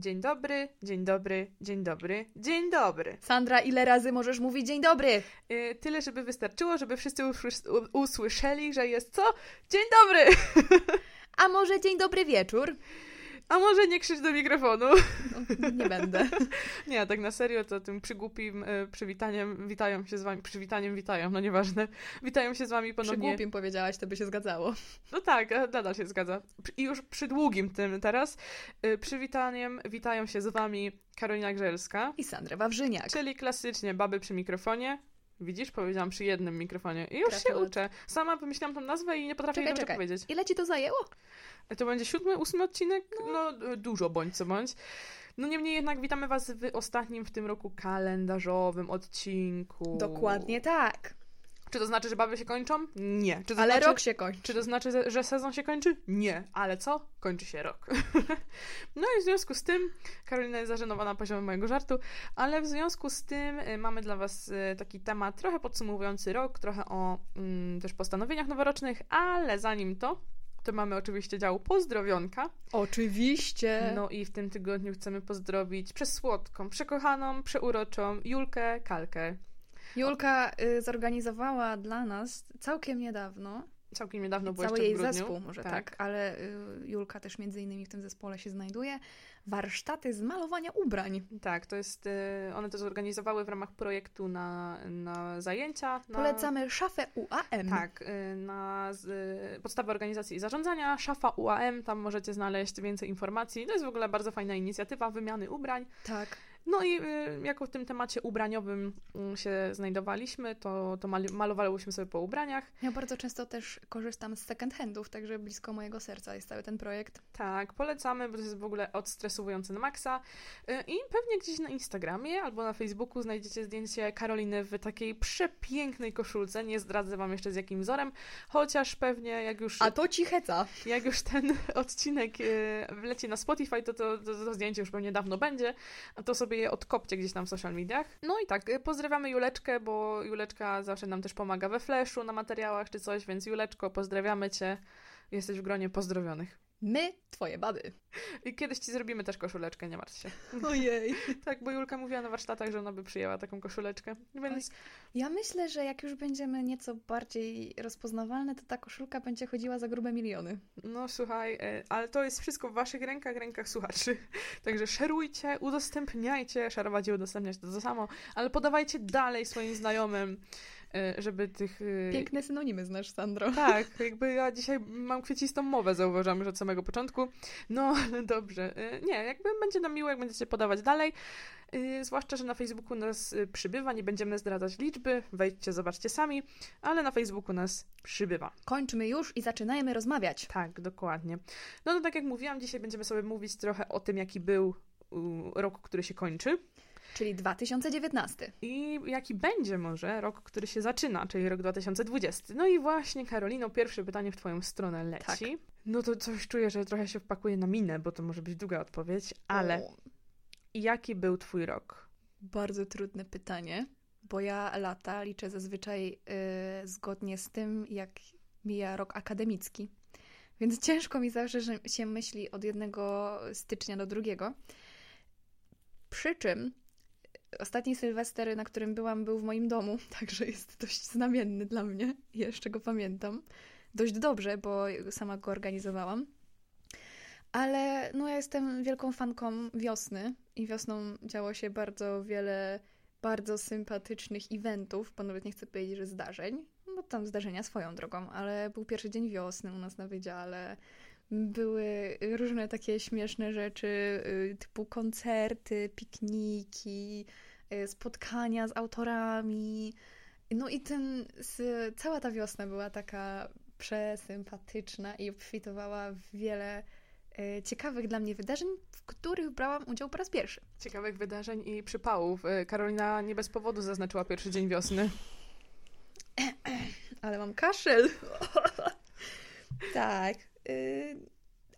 Dzień dobry, dzień dobry, dzień dobry, dzień dobry. Sandra, ile razy możesz mówić dzień dobry? Yy, tyle, żeby wystarczyło, żeby wszyscy usłyszeli, że jest co? Dzień dobry! A może dzień dobry wieczór? A może nie krzycz do mikrofonu? No, nie będę. Nie, tak na serio, to tym przygłupim y, przywitaniem witają się z wami. Przywitaniem witają, no nieważne. Witają się z wami ponownie. głupim powiedziałaś, to by się zgadzało. No tak, e, nadal się zgadza. I już przy długim tym teraz. Y, przywitaniem witają się z wami Karolina Grzelska. I Sandra Wawrzyniak. Czyli klasycznie baby przy mikrofonie. Widzisz, powiedziałam przy jednym mikrofonie. I już się uczę. Sama wymyśliłam tą nazwę i nie potrafię jej dobrze powiedzieć. Ile ci to zajęło? To będzie siódmy, ósmy odcinek? No, e, dużo bądź co bądź. No niemniej jednak witamy Was w ostatnim w tym roku kalendarzowym odcinku. Dokładnie tak. Czy to znaczy, że baby się kończą? Nie. Czy to Ale znaczy, rok się kończy. Czy to znaczy, że- sezon się kończy? Nie. Ale co? Kończy się rok. no i w związku z tym, Karolina jest zażenowana poziomem mojego żartu, ale w związku z tym y, mamy dla Was y, taki temat trochę podsumowujący rok, trochę o mm, też postanowieniach noworocznych, ale zanim to, to mamy oczywiście dział pozdrowionka. Oczywiście. No i w tym tygodniu chcemy pozdrowić przesłodką, przekochaną, przeuroczą Julkę Kalkę. Julka y, zorganizowała dla nas całkiem niedawno, Całkiem niedawno było cały jej zespół może tak, ale y, Julka też między innymi w tym zespole się znajduje, warsztaty z malowania ubrań. Tak, to jest. y, One to zorganizowały w ramach projektu na, na zajęcia. Na, Polecamy szafę UAM. Tak, na z, podstawę organizacji i zarządzania, szafa UAM, tam możecie znaleźć więcej informacji. To jest w ogóle bardzo fajna inicjatywa wymiany ubrań. tak. No i y, jako w tym temacie ubraniowym y, się znajdowaliśmy, to, to mal- malowałyśmy sobie po ubraniach. Ja bardzo często też korzystam z second handów, także blisko mojego serca jest cały ten projekt. Tak, polecamy, bo to jest w ogóle odstresowujące na maksa. Y, I pewnie gdzieś na Instagramie albo na Facebooku znajdziecie zdjęcie Karoliny w takiej przepięknej koszulce. Nie zdradzę wam jeszcze z jakim wzorem, chociaż pewnie jak już, A to cicheca. jak już ten odcinek y, wleci na Spotify, to to, to to zdjęcie już pewnie dawno będzie, a to sobie je odkopcie gdzieś tam w social mediach. No i tak, y, pozdrawiamy Juleczkę, bo Juleczka zawsze nam też pomaga we Flashu, na materiałach czy coś, więc Juleczko, pozdrawiamy Cię. Jesteś w gronie pozdrowionych. My, twoje baby. I kiedyś ci zrobimy też koszuleczkę, nie martw się. Ojej. Tak, bo Julka mówiła na warsztatach, że ona by przyjęła taką koszuleczkę. Więc Ja myślę, że jak już będziemy nieco bardziej rozpoznawalne, to ta koszulka będzie chodziła za grube miliony. no słuchaj, e, ale to jest wszystko w waszych rękach, rękach słuchaczy. Także szerujcie, udostępniajcie, szerować i udostępniać to to samo, ale podawajcie dalej swoim znajomym, żeby tych... e, Piękne synonimy znasz, Sandro. Tak, jakby ja dzisiaj mam kwiecistom mowę, zauważam już od samego początku. No, ale dobrze. Y, Nie, jakby będzie nam miło, jak będziecie podawać dalej. Zwłaszcza, że na Facebooku nas przybywa, nie będziemy zdradzać liczby, wejdźcie, zobaczcie sami, ale na Facebooku nas przybywa. Kończmy już i zaczynajmy rozmawiać. Tak, dokładnie. No to tak jak mówiłam, dzisiaj będziemy sobie mówić trochę o tym, jaki był rok, który się kończy Czyli 2019. i jaki będzie może rok, który się zaczyna, czyli rok 2020. No i właśnie, Karolino, pierwsze pytanie w Twoją stronę leci. Tak. No to coś czuję, że trochę się wpakuje na minę, bo to może być długa odpowiedź, ale O, jaki był Twój rok? bardzo trudne pytanie, bo ja lata liczę zazwyczaj y, zgodnie z tym, jak mija rok akademicki. Więc ciężko mi zawsze że się myśli od jednego stycznia do drugiego. Przy czym ostatni Sylwester, na którym byłam, był w moim domu, także jest dość znamienny dla mnie. Jeszcze go pamiętam. Dość dobrze, bo sama go organizowałam. Ale no ja jestem wielką fanką wiosny i wiosną działo się bardzo wiele bardzo sympatycznych eventów, bo nawet nie chcę powiedzieć, że zdarzeń, bo tam zdarzenia swoją drogą, ale był pierwszy dzień wiosny u nas na wydziale. Były różne takie śmieszne rzeczy, y, typu koncerty, pikniki, y, spotkania z autorami. No i ten, cała ta wiosna była taka przesympatyczna i obfitowała w wiele e, ciekawych dla mnie wydarzeń, w których brałam udział po raz pierwszy. Ciekawych wydarzeń i przypałów. Y, Karolina nie bez powodu zaznaczyła pierwszy dzień wiosny. Ale mam kaszel. tak. Y,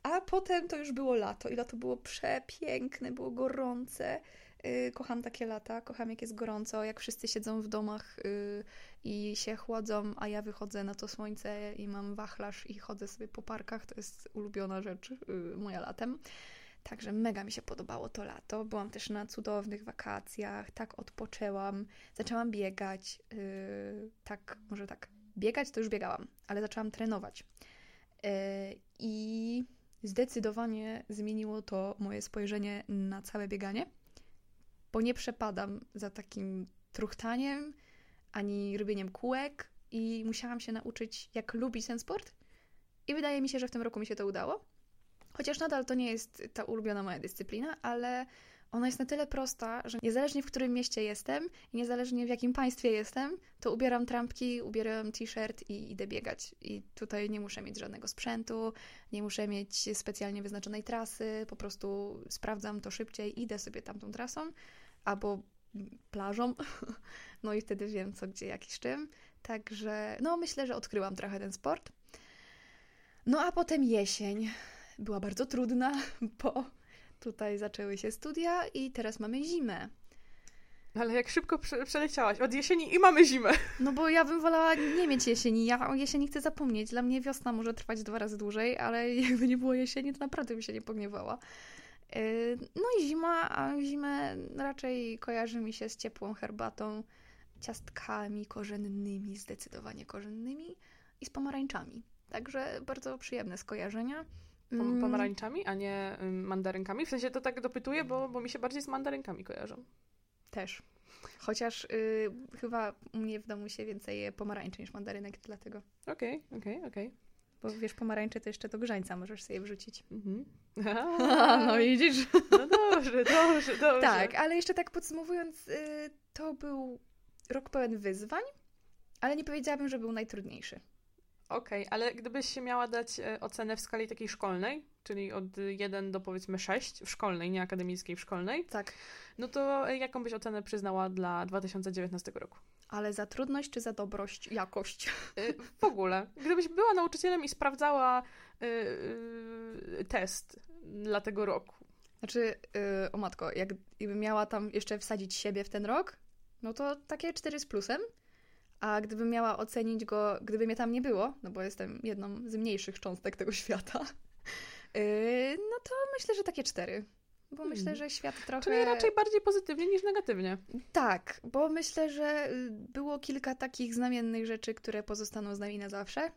a potem to już było lato i lato było przepiękne, było gorące. Y, Kocham takie lata, kocham jak jest gorąco, jak wszyscy siedzą w domach y, i się chłodzą, a ja wychodzę na to słońce i mam wachlarz i chodzę sobie po parkach. To jest ulubiona rzecz moja latem. Także mega mi się podobało to lato. Byłam też na cudownych wakacjach, tak odpoczęłam, zaczęłam biegać. Yy, tak, może tak, biegać to już biegałam, ale zaczęłam trenować. Yy, I zdecydowanie zmieniło to moje spojrzenie na całe bieganie, bo nie przepadam za takim truchtaniem ani robieniem kółek i musiałam się nauczyć, jak lubić ten sport. I wydaje mi się, że w tym roku mi się to udało. Chociaż nadal to nie jest ta ulubiona moja dyscyplina, ale ona jest na tyle prosta, że niezależnie w którym mieście jestem i niezależnie w jakim państwie jestem, to ubieram trampki, ubieram t-shirt i idę biegać. I tutaj nie muszę mieć żadnego sprzętu, nie muszę mieć specjalnie wyznaczonej trasy, po prostu sprawdzam to szybciej, idę sobie tamtą trasą albo plażą, no i wtedy wiem co, gdzie, jak i z czym. Także no myślę, że odkryłam trochę ten sport. No a potem jesień była bardzo trudna, bo tutaj zaczęły się studia i teraz mamy zimę. Ale jak szybko prze przeleciałaś od jesieni i mamy zimę. No bo ja bym wolała nie mieć jesieni. Ja o jesieni chcę zapomnieć. Dla mnie wiosna może trwać dwa razy dłużej, ale jakby nie było jesieni, to naprawdę bym się nie pogniewała. Yy, no i zima, a zimę raczej kojarzy mi się z ciepłą herbatą, ciastkami korzennymi, zdecydowanie korzennymi i z pomarańczami. Także bardzo przyjemne skojarzenia. Mm. pomarańczami, a nie mandarynkami? W sensie to tak dopytuję, bo, bo mi się bardziej z mandarynkami kojarzą. Też. Chociaż y, chyba u mnie w domu się więcej je pomarańczy niż mandarynek, dlatego. Okej, okay, okej, okay, okej. Okay. Bo wiesz, pomarańcze to jeszcze do grzańca możesz sobie wrzucić. Mhm. no widzisz. No dobrze, dobrze, dobrze. Tak, ale jeszcze tak podsumowując, y, to był rok pełen wyzwań, ale nie powiedziałabym, że był najtrudniejszy. Okej, okay, ale gdybyś się miała dać e, ocenę w skali takiej szkolnej, czyli od 1 do powiedzmy 6 w szkolnej, nie akademickiej, w szkolnej. Tak. No to e, jaką byś ocenę przyznała dla 2019 roku? Ale za trudność czy za dobrość, jakość? E, w ogóle. Gdybyś była nauczycielem i sprawdzała yy, test dla tego roku. Znaczy, yy, o matko, jakbym miała tam jeszcze wsadzić siebie w ten rok, no to takie 4 z plusem. A gdybym miała ocenić go, gdyby mnie tam nie było, no bo jestem jedną z mniejszych cząstek tego świata, yy, no to myślę, że takie cztery. Bo hmm. myślę, że świat trochę. Czyli raczej bardziej pozytywnie niż negatywnie. Tak, bo myślę, że y, było kilka takich znamiennych rzeczy, które pozostaną z nami na zawsze.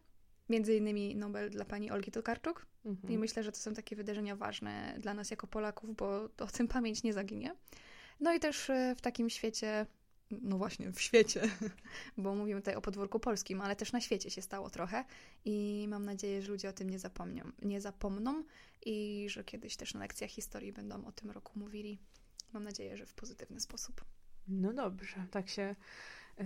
Między innymi Nobel dla pani Olgi Tokarczuk. Mhm. I myślę, że to są takie wydarzenia ważne dla nas jako Polaków, bo o tym pamięć nie zaginie. No i też y, w takim świecie no właśnie, w świecie, bo mówimy tutaj o podwórku polskim, ale też na świecie się stało trochę i mam nadzieję, że ludzie o tym nie zapomną, nie zapomną i że kiedyś też na lekcjach historii będą o tym roku mówili. Mam nadzieję, że w pozytywny sposób. No dobrze, tak się yy,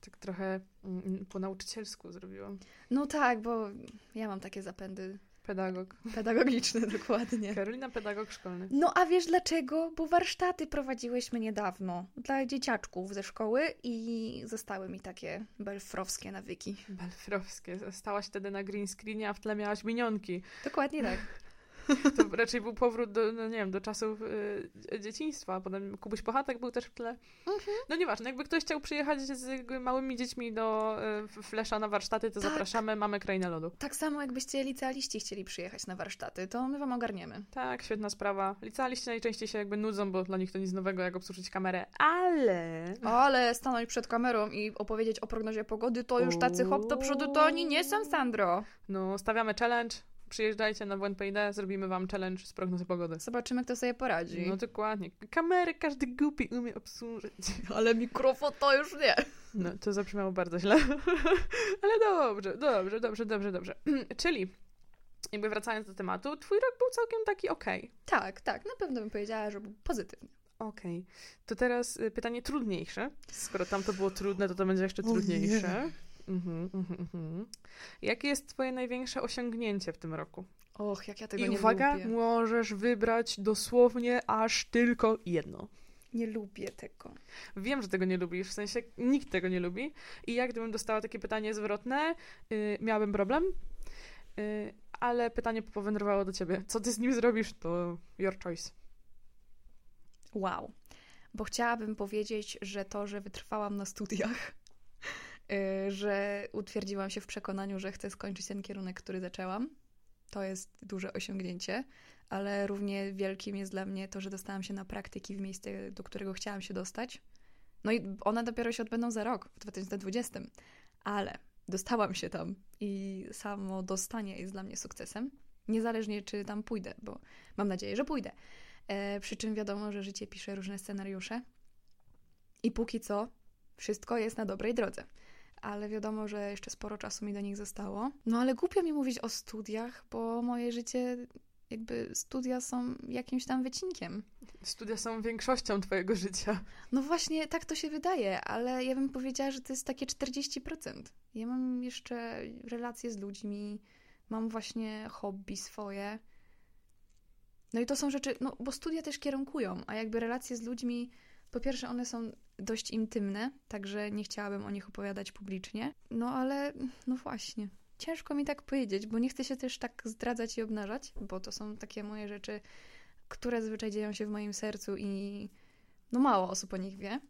tak trochę yy, po nauczycielsku zrobiłam. No tak, bo ja mam takie zapędy Pedagog. Pedagogiczny, dokładnie. Karolina, pedagog szkolny. No a wiesz dlaczego? Bo warsztaty prowadziłyśmy niedawno dla dzieciaczków ze szkoły i zostały mi takie belfrowskie nawyki. Belfrowskie. Stałaś wtedy na green screenie, a w tle miałaś minionki. Dokładnie tak. To raczej był powrót do, no nie wiem, do czasów y, dzieciństwa. Potem Kubuś Pochatek był też w tle. Mhm. No nieważne, jakby ktoś chciał przyjechać z małymi dziećmi do y, Flesza na warsztaty, to tak. zapraszamy, mamy krainę lodu. Tak samo jakbyście licealiści chcieli przyjechać na warsztaty, to my wam ogarniemy. Tak, świetna sprawa. Licealiści najczęściej się jakby nudzą, bo dla nich to nic nowego, jak obsłużyć kamerę, ale... Ale stanąć przed kamerą i opowiedzieć o prognozie pogody, to już tacy hop do przodu to oni nie są, Sandro. No, stawiamy challenge, przyjeżdżajcie na WNPD, zrobimy wam challenge z prognozy pogody. Zobaczymy, kto sobie poradzi. No dokładnie. Kamery każdy głupi umie obsłużyć. Ale mikrofon to już nie. No, to zabrzmiało bardzo źle. Ale dobrze, dobrze, dobrze, dobrze, dobrze. Czyli jakby wracając do tematu, twój rok był całkiem taki okej. Okay. Tak, tak, na pewno bym powiedziała, że był pozytywny. Okej. Okay. To teraz y, pytanie trudniejsze. Skoro tam to było trudne, to to będzie jeszcze trudniejsze. Mhm, mhm, mhm. Jakie jest twoje największe osiągnięcie w tym roku? Och, jak ja tego I nie uwaga, lubię. możesz wybrać dosłownie aż tylko jedno. Nie lubię tego. Wiem, że tego nie lubisz, w sensie nikt tego nie lubi. I jak gdybym dostała takie pytanie zwrotne, yy, miałabym problem, yy, ale pytanie powędrowało do ciebie. Co ty z nim zrobisz, to your choice. Wow. Bo chciałabym powiedzieć, że to, że wytrwałam na studiach, że utwierdziłam się w przekonaniu, że chcę skończyć ten kierunek, który zaczęłam. To jest duże osiągnięcie, ale równie wielkim jest dla mnie to, że dostałam się na praktyki w miejsce, do którego chciałam się dostać. No i one dopiero się odbędą za rok, w 2020. Ale dostałam się tam i samo dostanie jest dla mnie sukcesem. Niezależnie, czy tam pójdę, bo mam nadzieję, że pójdę. E, przy czym wiadomo, że życie pisze różne scenariusze. I póki co wszystko jest na dobrej drodze. Ale wiadomo, że jeszcze sporo czasu mi do nich zostało. No ale głupio mi mówić o studiach, bo moje życie, jakby studia są jakimś tam wycinkiem. Studia są większością twojego życia. No właśnie, tak to się wydaje, ale ja bym powiedziała, że to jest takie 40%. Ja mam jeszcze relacje z ludźmi, mam właśnie hobby swoje. No i to są rzeczy, no bo studia też kierunkują, a jakby relacje z ludźmi, po pierwsze one są dość intymne, także nie chciałabym o nich opowiadać publicznie. No ale, no właśnie, ciężko mi tak powiedzieć, bo nie chcę się też tak zdradzać i obnażać, bo to są takie moje rzeczy, które zazwyczaj dzieją się w moim sercu i no mało osób o nich wie.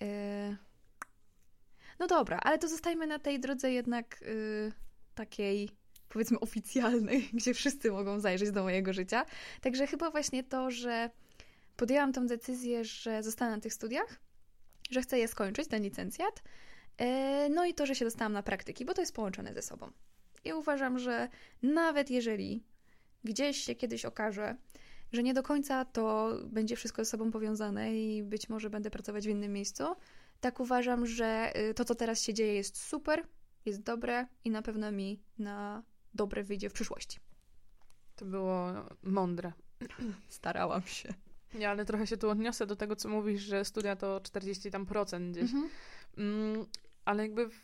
Yy... No dobra, ale to zostajmy na tej drodze jednak yy, takiej powiedzmy oficjalnej, gdzie wszyscy mogą zajrzeć do mojego życia. Także chyba właśnie to, że podjęłam tą decyzję, że zostanę na tych studiach, że chcę je skończyć, ten licencjat, yy, no i to, że się dostałam na praktyki, bo to jest połączone ze sobą. I uważam, że nawet jeżeli gdzieś się kiedyś okaże, że nie do końca to będzie wszystko ze sobą powiązane i być może będę pracować w innym miejscu. Tak uważam, że y, to, co teraz się dzieje, jest super, jest dobre i na pewno mi na dobre wyjdzie w przyszłości. To było mądre. Starałam się. Nie, ale trochę się tu odniosę do tego, co mówisz, że studia to 40 tam procent gdzieś. Mhm. Mm, ale jakby w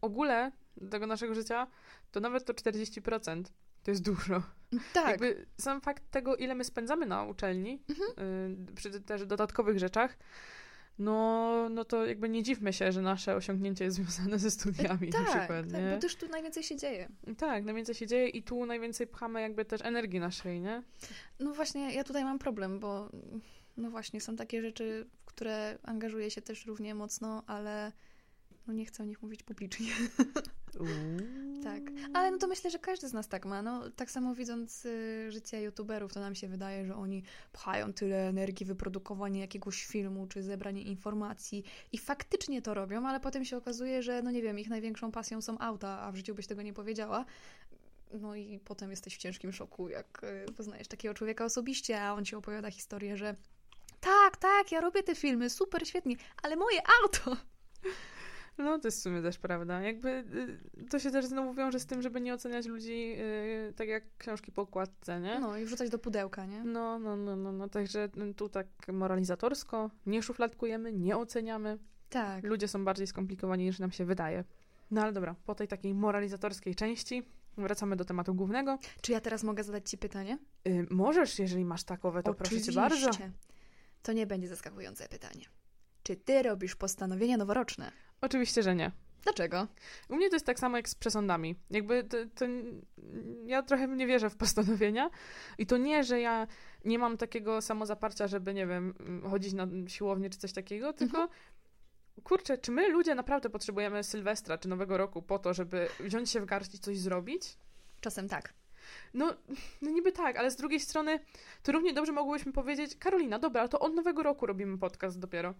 ogóle tego naszego życia, to nawet to 40% to jest dużo. Tak. Jakby sam fakt tego, ile my spędzamy na uczelni, mhm. y, przy też dodatkowych rzeczach, no, no to jakby nie dziwmy się, że nasze osiągnięcie jest związane ze studiami tak, na przykład. Tak, bo też tu najwięcej się dzieje. Tak, najwięcej się dzieje i tu najwięcej pchamy jakby też energii naszej, nie? No właśnie, ja tutaj mam problem, bo no właśnie, są takie rzeczy, w które angażuję się też równie mocno, ale no nie chcę o nich mówić publicznie. tak. Ale no to myślę, że każdy z nas tak ma. No, tak samo widząc y, życie youtuberów, to nam się wydaje, że oni pchają tyle energii wyprodukowanie jakiegoś filmu, czy zebranie informacji i faktycznie to robią, ale potem się okazuje, że no nie wiem, ich największą pasją są auta, a w życiu byś tego nie powiedziała. No i potem jesteś w ciężkim szoku, jak y, poznajesz takiego człowieka osobiście, a on ci opowiada historię, że tak, tak, ja robię te filmy, super, świetnie, ale moje auto no, to jest w sumie też prawda. Jakby y, to się też znowu wiąże z tym, żeby nie oceniać ludzi yy, tak jak książki po okładce, nie? No i wrzucać do pudełka, nie? No, no, no, no, no. Także tu tak moralizatorsko nie szufladkujemy, nie oceniamy. Tak. Ludzie są bardziej skomplikowani niż nam się wydaje. No ale dobra, po tej takiej moralizatorskiej części wracamy do tematu głównego. Czy ja teraz mogę zadać Ci pytanie? Yy, możesz, jeżeli masz takowe, to Oczywiście. proszę Cię bardzo. To nie będzie zaskakujące pytanie. Czy Ty robisz postanowienia noworoczne? Oczywiście, że nie. Dlaczego? U mnie to jest tak samo jak z przesądami. Jakby to, to, ja trochę nie wierzę w postanowienia i to nie, że ja nie mam takiego samozaparcia, żeby, nie wiem, chodzić na siłownię czy coś takiego, tylko mhm. kurczę, czy my ludzie naprawdę potrzebujemy Sylwestra czy Nowego Roku po to, żeby wziąć się w garść i coś zrobić? Czasem tak. No, no niby tak, ale z drugiej strony to równie dobrze mogłyśmy powiedzieć, Karolina, dobra, to od nowego roku robimy podcast dopiero.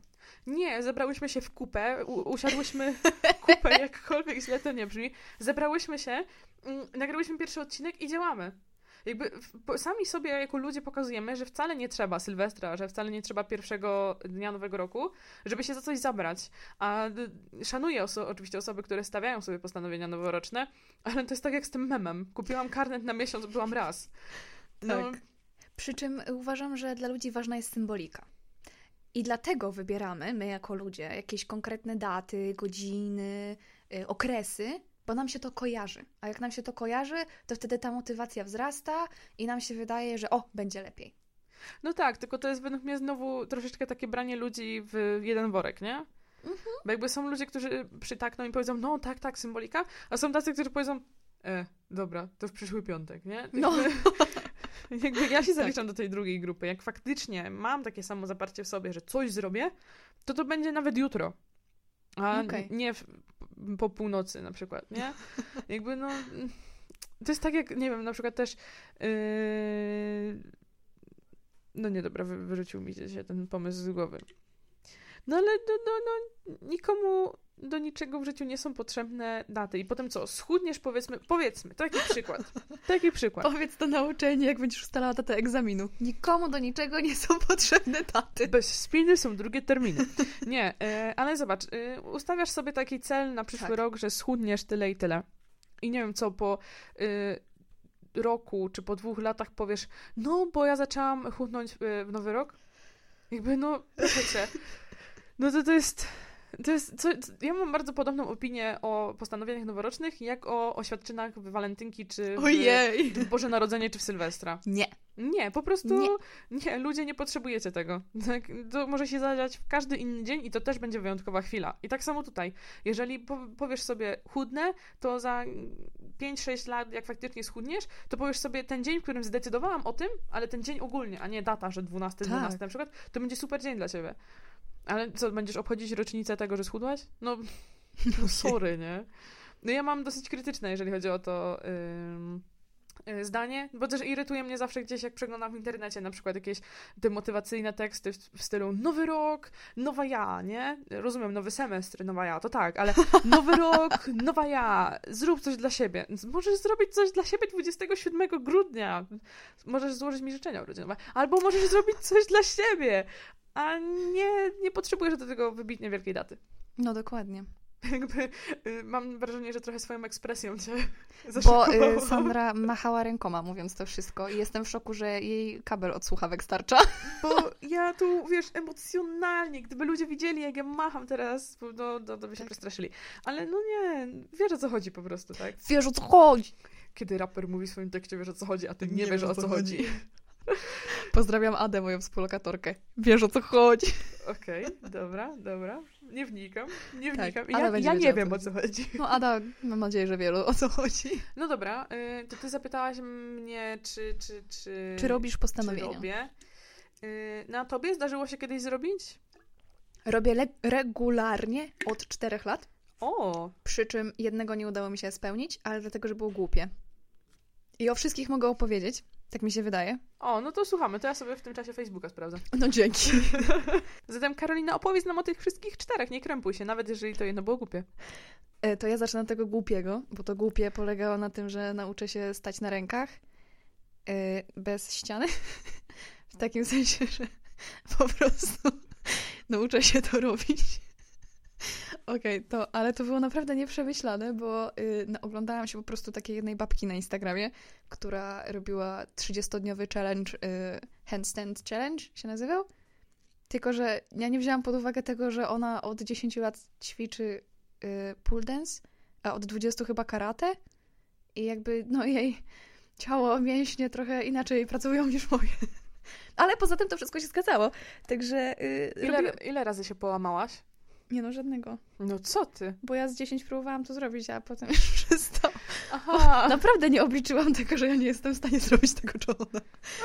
Nie, zebrałyśmy się w kupę, u- usiadłyśmy kupę, jakkolwiek źle to nie brzmi, zebrałyśmy się, mm, nagrałyśmy pierwszy odcinek i działamy. Jakby sami sobie jako ludzie pokazujemy, że wcale nie trzeba Sylwestra, że wcale nie trzeba pierwszego dnia Nowego Roku, żeby się za coś zabrać. A szanuję oso oczywiście osoby, które stawiają sobie postanowienia noworoczne, ale to jest tak jak z tym memem. Kupiłam karnet na miesiąc, byłam raz. No. Tak. Przy czym uważam, że dla ludzi ważna jest symbolika. I dlatego wybieramy, my jako ludzie, jakieś konkretne daty, godziny, yy, okresy, bo nam się to kojarzy. A jak nam się to kojarzy, to wtedy ta motywacja wzrasta i nam się wydaje, że o, będzie lepiej. No tak, tylko to jest według mnie znowu troszeczkę takie branie ludzi w jeden worek, nie? Mhm. Bo jakby są ludzie, którzy przytakną i powiedzą, no tak, tak, symbolika, a są tacy, którzy powiedzą, e, dobra, to w przyszły piątek, nie? No. Jakby, ja się tak. zaliczam tak. do tej drugiej grupy. Jak faktycznie mam takie samo zaparcie w sobie, że coś zrobię, to to będzie nawet jutro. A okay. nie w, po północy na przykład, nie? Jakby no... To jest tak jak, nie wiem, na przykład też yy... no nie, dobra, wy, wyrzucił mi się ten pomysł z głowy. No ale no, no, no, nikomu do niczego w życiu nie są potrzebne daty. I potem co? Schudniesz, powiedzmy, powiedzmy, taki przykład. Taki przykład. Powiedz to na uczelni, jak będziesz ustalała datę egzaminu. Nikomu do niczego nie są potrzebne daty. Bez spiny są drugie terminy. Nie, e, ale zobacz, e, ustawiasz sobie taki cel na przyszły Tak. rok, że schudniesz tyle i tyle. I nie wiem co, po e, roku czy po dwóch latach powiesz, no bo ja zaczęłam chudnąć e, w nowy rok. Jakby, no, proszę cię. No to to jest... To jest co, ja mam bardzo podobną opinię o postanowieniach noworocznych, jak o oświadczynach w walentynki, czy w, Ojej. w Boże Narodzenie, czy w Sylwestra. Nie. Nie, po prostu Nie. nie. ludzie nie potrzebujecie tego. Tak, to może się zadziać w każdy inny dzień i to też będzie wyjątkowa chwila. I tak samo tutaj. Jeżeli po, powiesz sobie chudnę, to za 5-6 lat, jak faktycznie schudniesz, to powiesz sobie ten dzień, w którym zdecydowałam o tym, ale ten dzień ogólnie, a nie data, że 12, 12 Tak. na przykład, to będzie super dzień dla ciebie. Ale co, będziesz obchodzić rocznicę tego, że schudłaś? No, no sorry, nie? No ja mam dosyć krytyczne, jeżeli chodzi o to ym, zdanie, bo też irytuje mnie zawsze gdzieś, jak przeglądam w internecie na przykład jakieś demotywacyjne teksty w, w stylu nowy rok, nowa ja, nie? Rozumiem, nowy semestr, nowa ja, to tak, ale nowy rok, nowa ja, zrób coś dla siebie. Możesz zrobić coś dla siebie 27 grudnia. Możesz złożyć mi życzenia urodzinowe. Albo możesz zrobić coś dla siebie, a nie, nie potrzebujesz do tego wybitnie wielkiej daty. No dokładnie. Jakby y, mam wrażenie, że trochę swoją ekspresją cię Bo y, Sandra machała rękoma mówiąc to wszystko i jestem w szoku, że jej kabel od słuchawek starcza. Bo ja tu, wiesz, emocjonalnie, gdyby ludzie widzieli, jak ja macham teraz, no, to, to by się Tak. przestraszyli. Ale no nie, wiesz o co chodzi po prostu, tak? Wiesz o co chodzi. Kiedy raper mówi w swoim tekście, wiesz o co chodzi, a ty nie, Nie wiesz o co chodzi. Pozdrawiam Adę, moją współlokatorkę. Wiesz o co chodzi. Okej, dobra, dobra. Nie wnikam, nie Tak, wnikam. ale Ja, ja nie wiem o co chodzi. No Ada, mam nadzieję, że wielu o co chodzi. No dobra, y, to ty zapytałaś mnie, czy... Czy, czy, Czy robisz czy postanowienia? robię. Y, Na tobie zdarzyło się kiedyś zrobić? Robię le- regularnie od czterech lat, O, przy czym jednego nie udało mi się spełnić, ale dlatego, że było głupie. I o wszystkich mogę opowiedzieć, tak mi się wydaje. o, no to słuchamy, to ja sobie w tym czasie Facebooka sprawdzę. No dzięki. Zatem Karolina, opowiedz nam o tych wszystkich czterech, nie krępuj się, nawet jeżeli to jedno było głupie. E, To ja zacznę od tego głupiego, bo to głupie polegało na tym, że nauczę się stać na rękach e, bez ściany. W takim sensie, że po prostu nauczę się to robić. Okej, to, ale to było naprawdę nieprzemyślane, bo y, no, oglądałam się po prostu takiej jednej babki na Instagramie, która robiła 30-dniowy challenge, y, handstand challenge się nazywał. Tylko, że ja nie wzięłam pod uwagę tego, że ona od 10 lat ćwiczy y, pole dance, a od 20 chyba karate. I jakby, no jej ciało, mięśnie trochę inaczej pracują niż moje. Ale poza tym to wszystko się zgadzało. Także y, Ile, robię... ile razy się połamałaś? Nie no, żadnego. No co ty? Bo ja z 10 próbowałam to zrobić, a potem już przestało. Aha, Naprawdę nie obliczyłam tego, że ja nie jestem w stanie zrobić tego, co ona.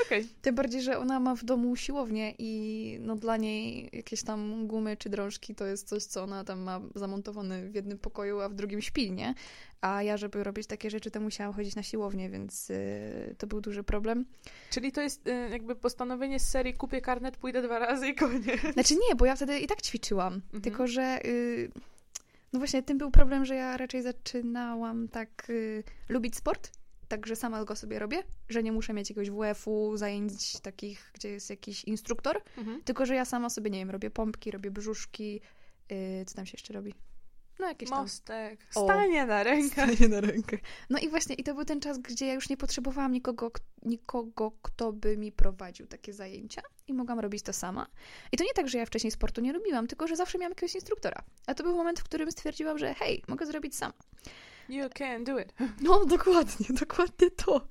okej. Tym bardziej, że ona ma w domu siłownię i no dla niej jakieś tam gumy czy drążki to jest coś, co ona tam ma zamontowane w jednym pokoju, a w drugim śpi, nie? A ja, żeby robić takie rzeczy, to musiałam chodzić na siłownię, więc yy, to był duży problem. Czyli to jest y, jakby postanowienie z serii kupię karnet, pójdę dwa razy i koniec. Znaczy nie, bo ja wtedy i tak ćwiczyłam, Mhm. tylko że yy, no właśnie tym był problem, że ja raczej zaczynałam tak yy, lubić sport, także sama go sobie robię, że nie muszę mieć jakiegoś WF-u, zajęć takich, gdzie jest jakiś instruktor, Mhm. tylko że ja sama sobie, nie wiem, robię pompki, robię brzuszki, yy, co tam się jeszcze robi? No jakieś tam Mostek, O. stanie na rękach. Stanie na rękach. No i właśnie, i to był ten czas, gdzie ja już nie potrzebowałam nikogo, nikogo, kto by mi prowadził takie zajęcia i mogłam robić to sama. I to nie tak, że ja wcześniej sportu nie lubiłam, tylko że zawsze miałam jakiegoś instruktora. A to był moment, w którym stwierdziłam, że hej, mogę zrobić sama. You can do it. No, dokładnie, dokładnie to.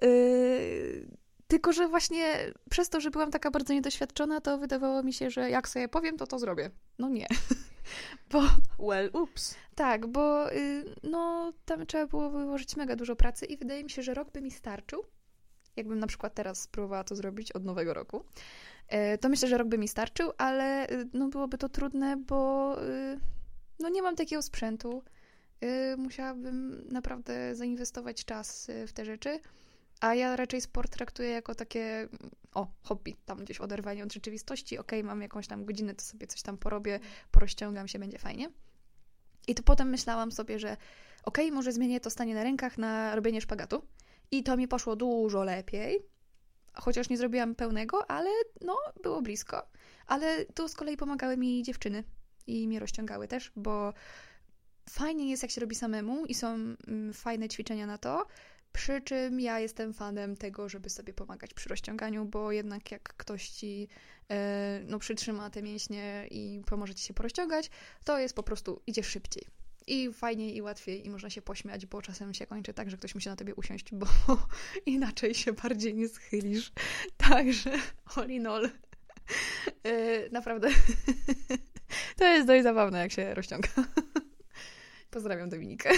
Yy, tylko, że właśnie przez to, że byłam taka bardzo niedoświadczona, to wydawało mi się, że jak sobie powiem, to to zrobię. No nie. Bo Well, ups. Tak, bo y, no, tam trzeba było wyłożyć mega dużo pracy i wydaje mi się, że rok by mi starczył. Jakbym na przykład teraz spróbowała to zrobić od nowego roku. E, To myślę, że rok by mi starczył, ale y, no, byłoby to trudne, bo y, no, nie mam takiego sprzętu. musiałabym naprawdę zainwestować czas w te rzeczy. A ja raczej sport traktuję jako takie, o, hobby, tam gdzieś oderwanie od rzeczywistości. Okej, okay, mam jakąś tam godzinę, to sobie coś tam porobię, porozciągam się, będzie fajnie. I to potem myślałam sobie, że okej, okay, może zmienię to stanie na rękach na robienie szpagatu. I to mi poszło dużo lepiej. Chociaż nie zrobiłam pełnego, ale no, było blisko. Ale tu z kolei pomagały mi dziewczyny i mnie rozciągały też, bo fajnie jest, jak się robi samemu i są mm, fajne ćwiczenia na to. Przy czym ja jestem fanem tego, żeby sobie pomagać przy rozciąganiu, bo jednak jak ktoś ci e, no, przytrzyma te mięśnie i pomoże ci się porozciągać, to jest po prostu, idzie szybciej. I fajniej, i łatwiej, i można się pośmiać, bo czasem się kończy tak, że ktoś musi na tobie usiąść, bo inaczej się bardziej nie schylisz. Także all in all. E, naprawdę. to jest dość zabawne, jak się rozciąga. Pozdrawiam Dominikę.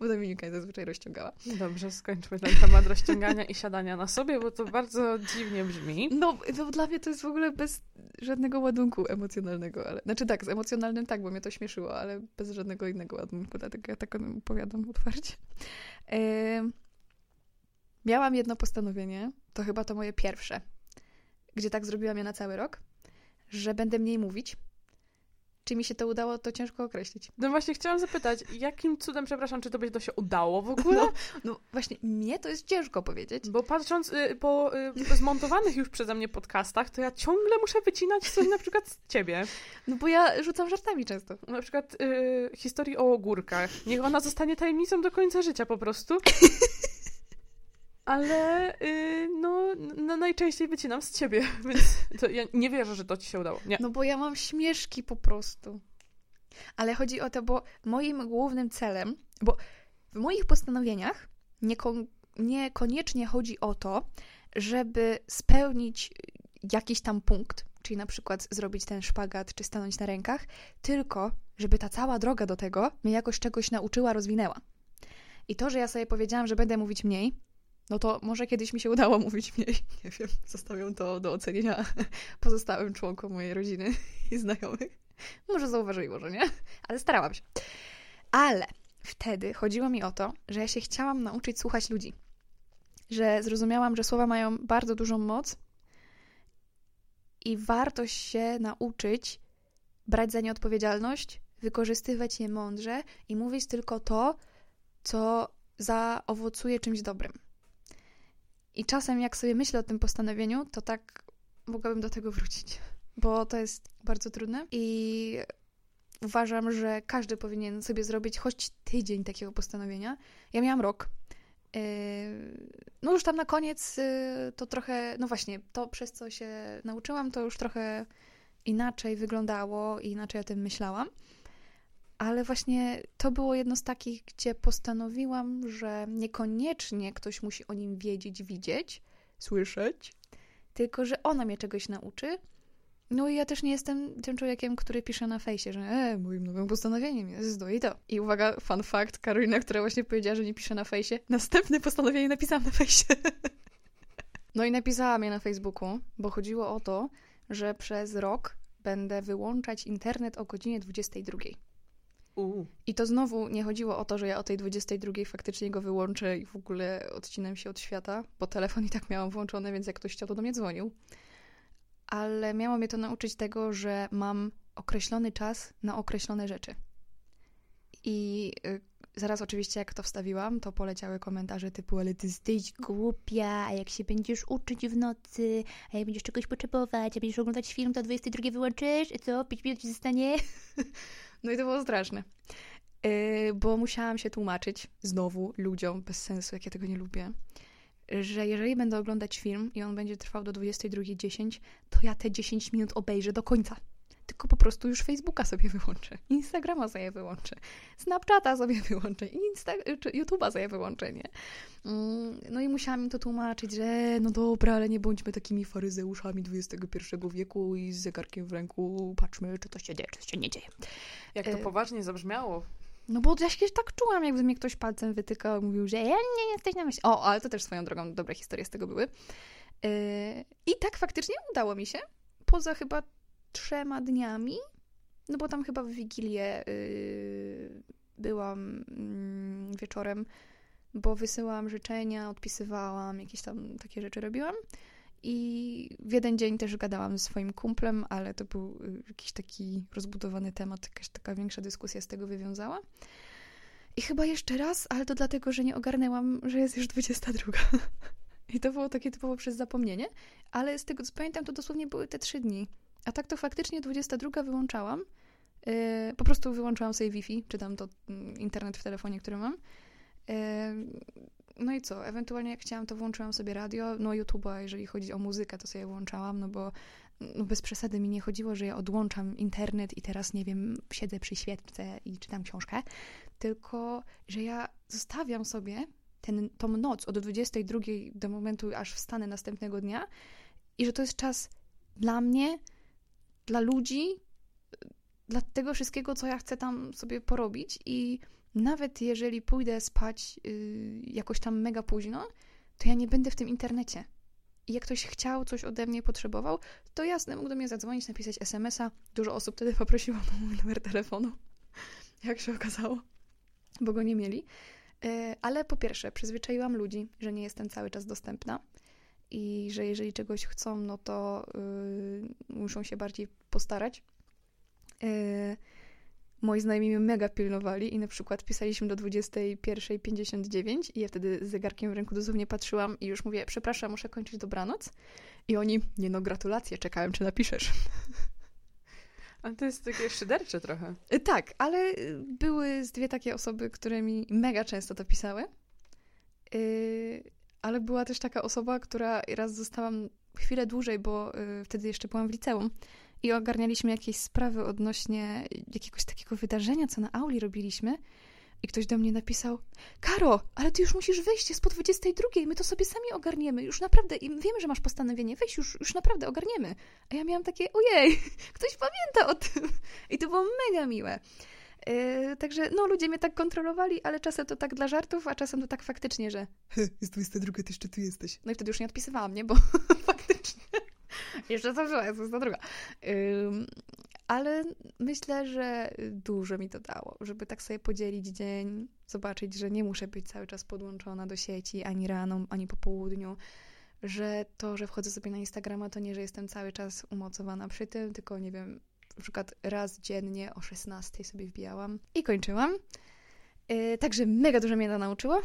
Bo Dominika jest zazwyczaj rozciągała. Dobrze, skończmy ten temat rozciągania i siadania na sobie, bo to bardzo dziwnie brzmi. No, no dla mnie to jest w ogóle bez żadnego ładunku emocjonalnego, ale... Znaczy tak, z emocjonalnym tak, bo mnie to śmieszyło, ale bez żadnego innego ładunku, dlatego ja tak opowiadam otwarcie. Yy... Miałam jedno postanowienie, to chyba to moje pierwsze, gdzie tak zrobiłam je na cały rok, że będę mniej mówić, czy mi się to udało, to ciężko określić. No właśnie chciałam zapytać, jakim cudem, przepraszam, czy to by to się udało w ogóle? No, no właśnie, mnie to jest ciężko powiedzieć. Bo patrząc y, po y, zmontowanych już przeze mnie podcastach, to ja ciągle muszę wycinać coś na przykład z ciebie. No bo ja rzucam żartami często. Na przykład y, historii o ogórkach. Niech ona zostanie tajemnicą do końca życia po prostu. ale yy, no, no, najczęściej wycinam z ciebie, więc ja nie wierzę, że to ci się udało. Nie. No bo ja mam śmieszki po prostu. Ale chodzi o to, bo moim głównym celem, bo w moich postanowieniach nieko- niekoniecznie chodzi o to, żeby spełnić jakiś tam punkt, czyli na przykład zrobić ten szpagat czy stanąć na rękach, tylko żeby ta cała droga do tego mnie jakoś czegoś nauczyła, rozwinęła. I to, że ja sobie powiedziałam, że będę mówić mniej, no to może kiedyś mi się udało mówić mniej. Nie wiem, zostawiam to do ocenienia pozostałym członkom mojej rodziny i znajomych. Może zauważyli, może nie, ale starałam się. Ale wtedy chodziło mi o to, że ja się chciałam nauczyć słuchać ludzi. Że zrozumiałam, że słowa mają bardzo dużą moc i warto się nauczyć brać za nie odpowiedzialność, wykorzystywać je mądrze i mówić tylko to, co zaowocuje czymś dobrym. I czasem, jak sobie myślę o tym postanowieniu, to tak mogłabym do tego wrócić, bo to jest bardzo trudne i uważam, że każdy powinien sobie zrobić choć tydzień takiego postanowienia. Ja miałam rok. Yy, no już tam na koniec yy, to trochę, no właśnie, to przez co się nauczyłam, to już trochę inaczej wyglądało i inaczej o tym myślałam ale właśnie to było jedno z takich, gdzie postanowiłam, że niekoniecznie ktoś musi o nim wiedzieć, widzieć, słyszeć, tylko że ona mnie czegoś nauczy. No i ja też nie jestem tym człowiekiem, który pisze na fejsie, że e, moim nowym postanowieniem jest to i to. I uwaga, fun fact, Karolina, która właśnie powiedziała, że nie pisze na fejsie, następne postanowienie napisałam na fejsie. no i napisałam je na Facebooku, bo chodziło o to, że przez rok będę wyłączać internet o godzinie 22. I to znowu nie chodziło o to, że ja o tej 22 faktycznie go wyłączę i w ogóle odcinam się od świata, bo telefon i tak miałam włączony, więc jak ktoś chciał, to do mnie dzwonił. Ale miało mnie to nauczyć tego, że mam określony czas na określone rzeczy. I y, zaraz oczywiście jak to wstawiłam, to poleciały komentarze typu, ale ty jesteś głupia, a jak się będziesz uczyć w nocy, a jak będziesz czegoś potrzebować, a będziesz oglądać film, to 22 wyłączysz, co, 5 minut ci zostanie? No i to było straszne. Yy, bo musiałam się tłumaczyć znowu ludziom bez sensu, jak ja tego nie lubię, że jeżeli będę oglądać film i on będzie trwał do 22.10, to ja te 10 minut obejrzę do końca. Tylko po prostu już Facebooka sobie wyłączę, Instagrama sobie wyłączę, Snapchata sobie wyłączę, Insta- czy YouTube'a sobie wyłączę, nie? Mm, no i musiałam im to tłumaczyć, że no dobra, ale nie bądźmy takimi faryzeuszami XXI wieku i z zegarkiem w ręku patrzmy, czy to się dzieje, czy się nie dzieje. Jak to e... poważnie zabrzmiało. No bo ja się tak czułam, jakby mnie ktoś palcem wytykał, mówił, że ja nie jesteś na myśli. O, ale to też swoją drogą dobre historie z tego były. Yy, I tak faktycznie udało mi się. Poza chyba trzema dniami, no bo tam chyba w Wigilię yy, byłam mm, wieczorem, bo wysyłałam życzenia, odpisywałam, jakieś tam takie rzeczy robiłam. I w jeden dzień też gadałam ze swoim kumplem, ale to był y, jakiś taki rozbudowany temat, jakaś taka większa dyskusja z tego wywiązała. I chyba jeszcze raz, ale to dlatego, że nie ogarnęłam, że jest już 22. I to było takie typowo przez zapomnienie, ale z tego co pamiętam, to dosłownie były te trzy dni. A tak to faktycznie 22 wyłączałam. Yy, po prostu wyłączyłam sobie Wi-Fi, czy tam to mm, internet w telefonie, który mam. Yy, no i co? Ewentualnie jak chciałam, to włączyłam sobie radio, no YouTube'a, jeżeli chodzi o muzykę, to sobie włączałam, no bo no bez przesady mi nie chodziło, że ja odłączam internet i teraz, nie wiem, siedzę przy świeczce i czytam książkę, tylko, że ja zostawiam sobie ten, tą noc od 22 do momentu, aż wstanę następnego dnia i że to jest czas dla mnie, dla ludzi, dla tego wszystkiego, co ja chcę tam sobie porobić i nawet jeżeli pójdę spać yy, jakoś tam mega późno, to ja nie będę w tym internecie. I jak ktoś chciał, coś ode mnie potrzebował, to jasne, mógł do mnie zadzwonić, napisać SMS-a. Dużo osób wtedy poprosiło o mój numer telefonu, jak się okazało, bo go nie mieli. Yy, ale po pierwsze, przyzwyczaiłam ludzi, że nie jestem cały czas dostępna i że jeżeli czegoś chcą, no to yy, muszą się bardziej postarać. Yy, moi znajomi mnie mega pilnowali i na przykład pisaliśmy do 21.59 i ja wtedy z zegarkiem w ręku dosłownie patrzyłam i już mówię, przepraszam, muszę kończyć dobranoc. I oni, nie no, gratulacje, czekałem, czy napiszesz. Ale to jest takie szydercze trochę. Tak, ale były z dwie takie osoby, które mi mega często to pisały. Yy, ale była też taka osoba, która raz zostałam chwilę dłużej, bo yy, wtedy jeszcze byłam w liceum i ogarnialiśmy jakieś sprawy odnośnie jakiegoś takiego wydarzenia, co na auli robiliśmy. I ktoś do mnie napisał: Karo, ale ty już musisz wyjść, jest po 22, my to sobie sami ogarniemy. Już naprawdę, i wiemy, że masz postanowienie, weź już, już naprawdę ogarniemy. A ja miałam takie: ojej, ktoś pamięta o tym. I to było mega miłe. Yy, także no, ludzie mnie tak kontrolowali, ale czasem to tak dla żartów, a czasem to tak faktycznie, że jest 22, ty jeszcze tu jesteś. No i wtedy już nie odpisywałam, nie? Bo faktycznie jeszcze zawsze jest 22. Yy, ale myślę, że dużo mi to dało, żeby tak sobie podzielić dzień, zobaczyć, że nie muszę być cały czas podłączona do sieci ani rano, ani po południu, że to, że wchodzę sobie na Instagrama, to nie, że jestem cały czas umocowana przy tym, tylko nie wiem, na przykład raz dziennie o 16 sobie wbijałam i kończyłam. Yy, także mega dużo mnie to nauczyło.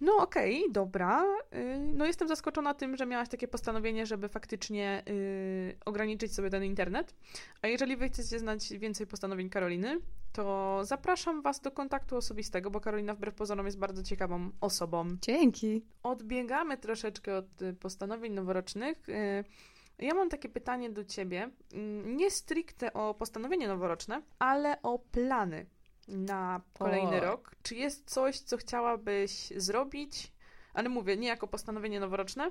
No okej, okay, dobra. Yy, no jestem zaskoczona tym, że miałaś takie postanowienie, żeby faktycznie yy, ograniczyć sobie ten internet. A jeżeli wy chcecie znać więcej postanowień Karoliny, to zapraszam was do kontaktu osobistego, bo Karolina wbrew pozorom jest bardzo ciekawą osobą. Dzięki. Odbiegamy troszeczkę od y, postanowień noworocznych. Yy, ja mam takie pytanie do ciebie, mm, nie stricte o postanowienie noworoczne, ale o plany na kolejny o. rok. Czy jest coś, co chciałabyś zrobić? Ale mówię, nie jako postanowienie noworoczne,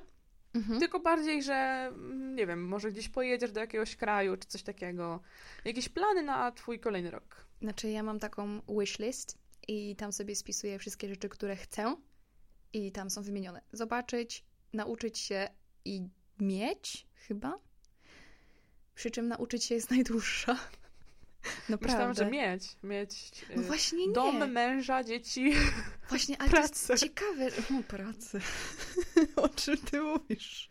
mhm. tylko bardziej, że mm, nie wiem, może gdzieś pojedziesz do jakiegoś kraju, czy coś takiego. Jakieś plany na twój kolejny rok? Znaczy, ja mam taką wishlist i tam sobie spisuję wszystkie rzeczy, które chcę i tam są wymienione. Zobaczyć, nauczyć się i mieć chyba. Przy czym nauczyć się jest najdłuższa. No Myślałam, że mieć. Mieć no y, właśnie nie. dom, męża, dzieci. Właśnie, ale pracę. to jest ciekawe. No, pracę. o czym ty mówisz?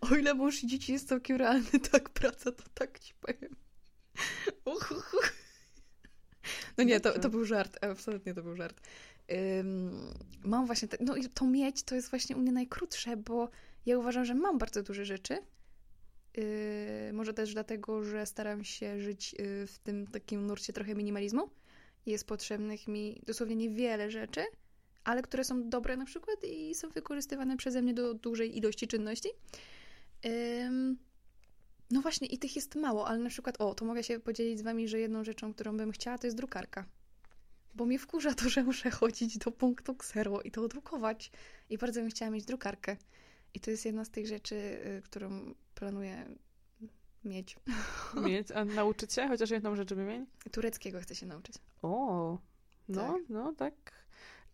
O ile mąż i dzieci jest całkiem realny, tak praca, to tak ci powiem. Uch, uch, uch. No nie, to, to był żart. Absolutnie to był żart. Um, mam właśnie... Te, no i to mieć to jest właśnie u mnie najkrótsze, bo ja uważam, że mam bardzo duże rzeczy. Yy, może też dlatego, że staram się żyć yy, w tym takim nurcie trochę minimalizmu. Jest potrzebnych mi dosłownie niewiele rzeczy, ale które są dobre na przykład i są wykorzystywane przeze mnie do dużej ilości czynności. Yy, no właśnie, i tych jest mało, ale na przykład, o, to mogę się podzielić z wami, że jedną rzeczą, którą bym chciała, to jest drukarka. Bo mnie wkurza to, że muszę chodzić do punktu Xero i to drukować. I bardzo bym chciała mieć drukarkę. I to jest jedna z tych rzeczy, y, którą planuję mieć. Mieć? A nauczyć się chociaż jedną rzecz wymień? Tureckiego chcę się nauczyć. O, no, tak. no tak.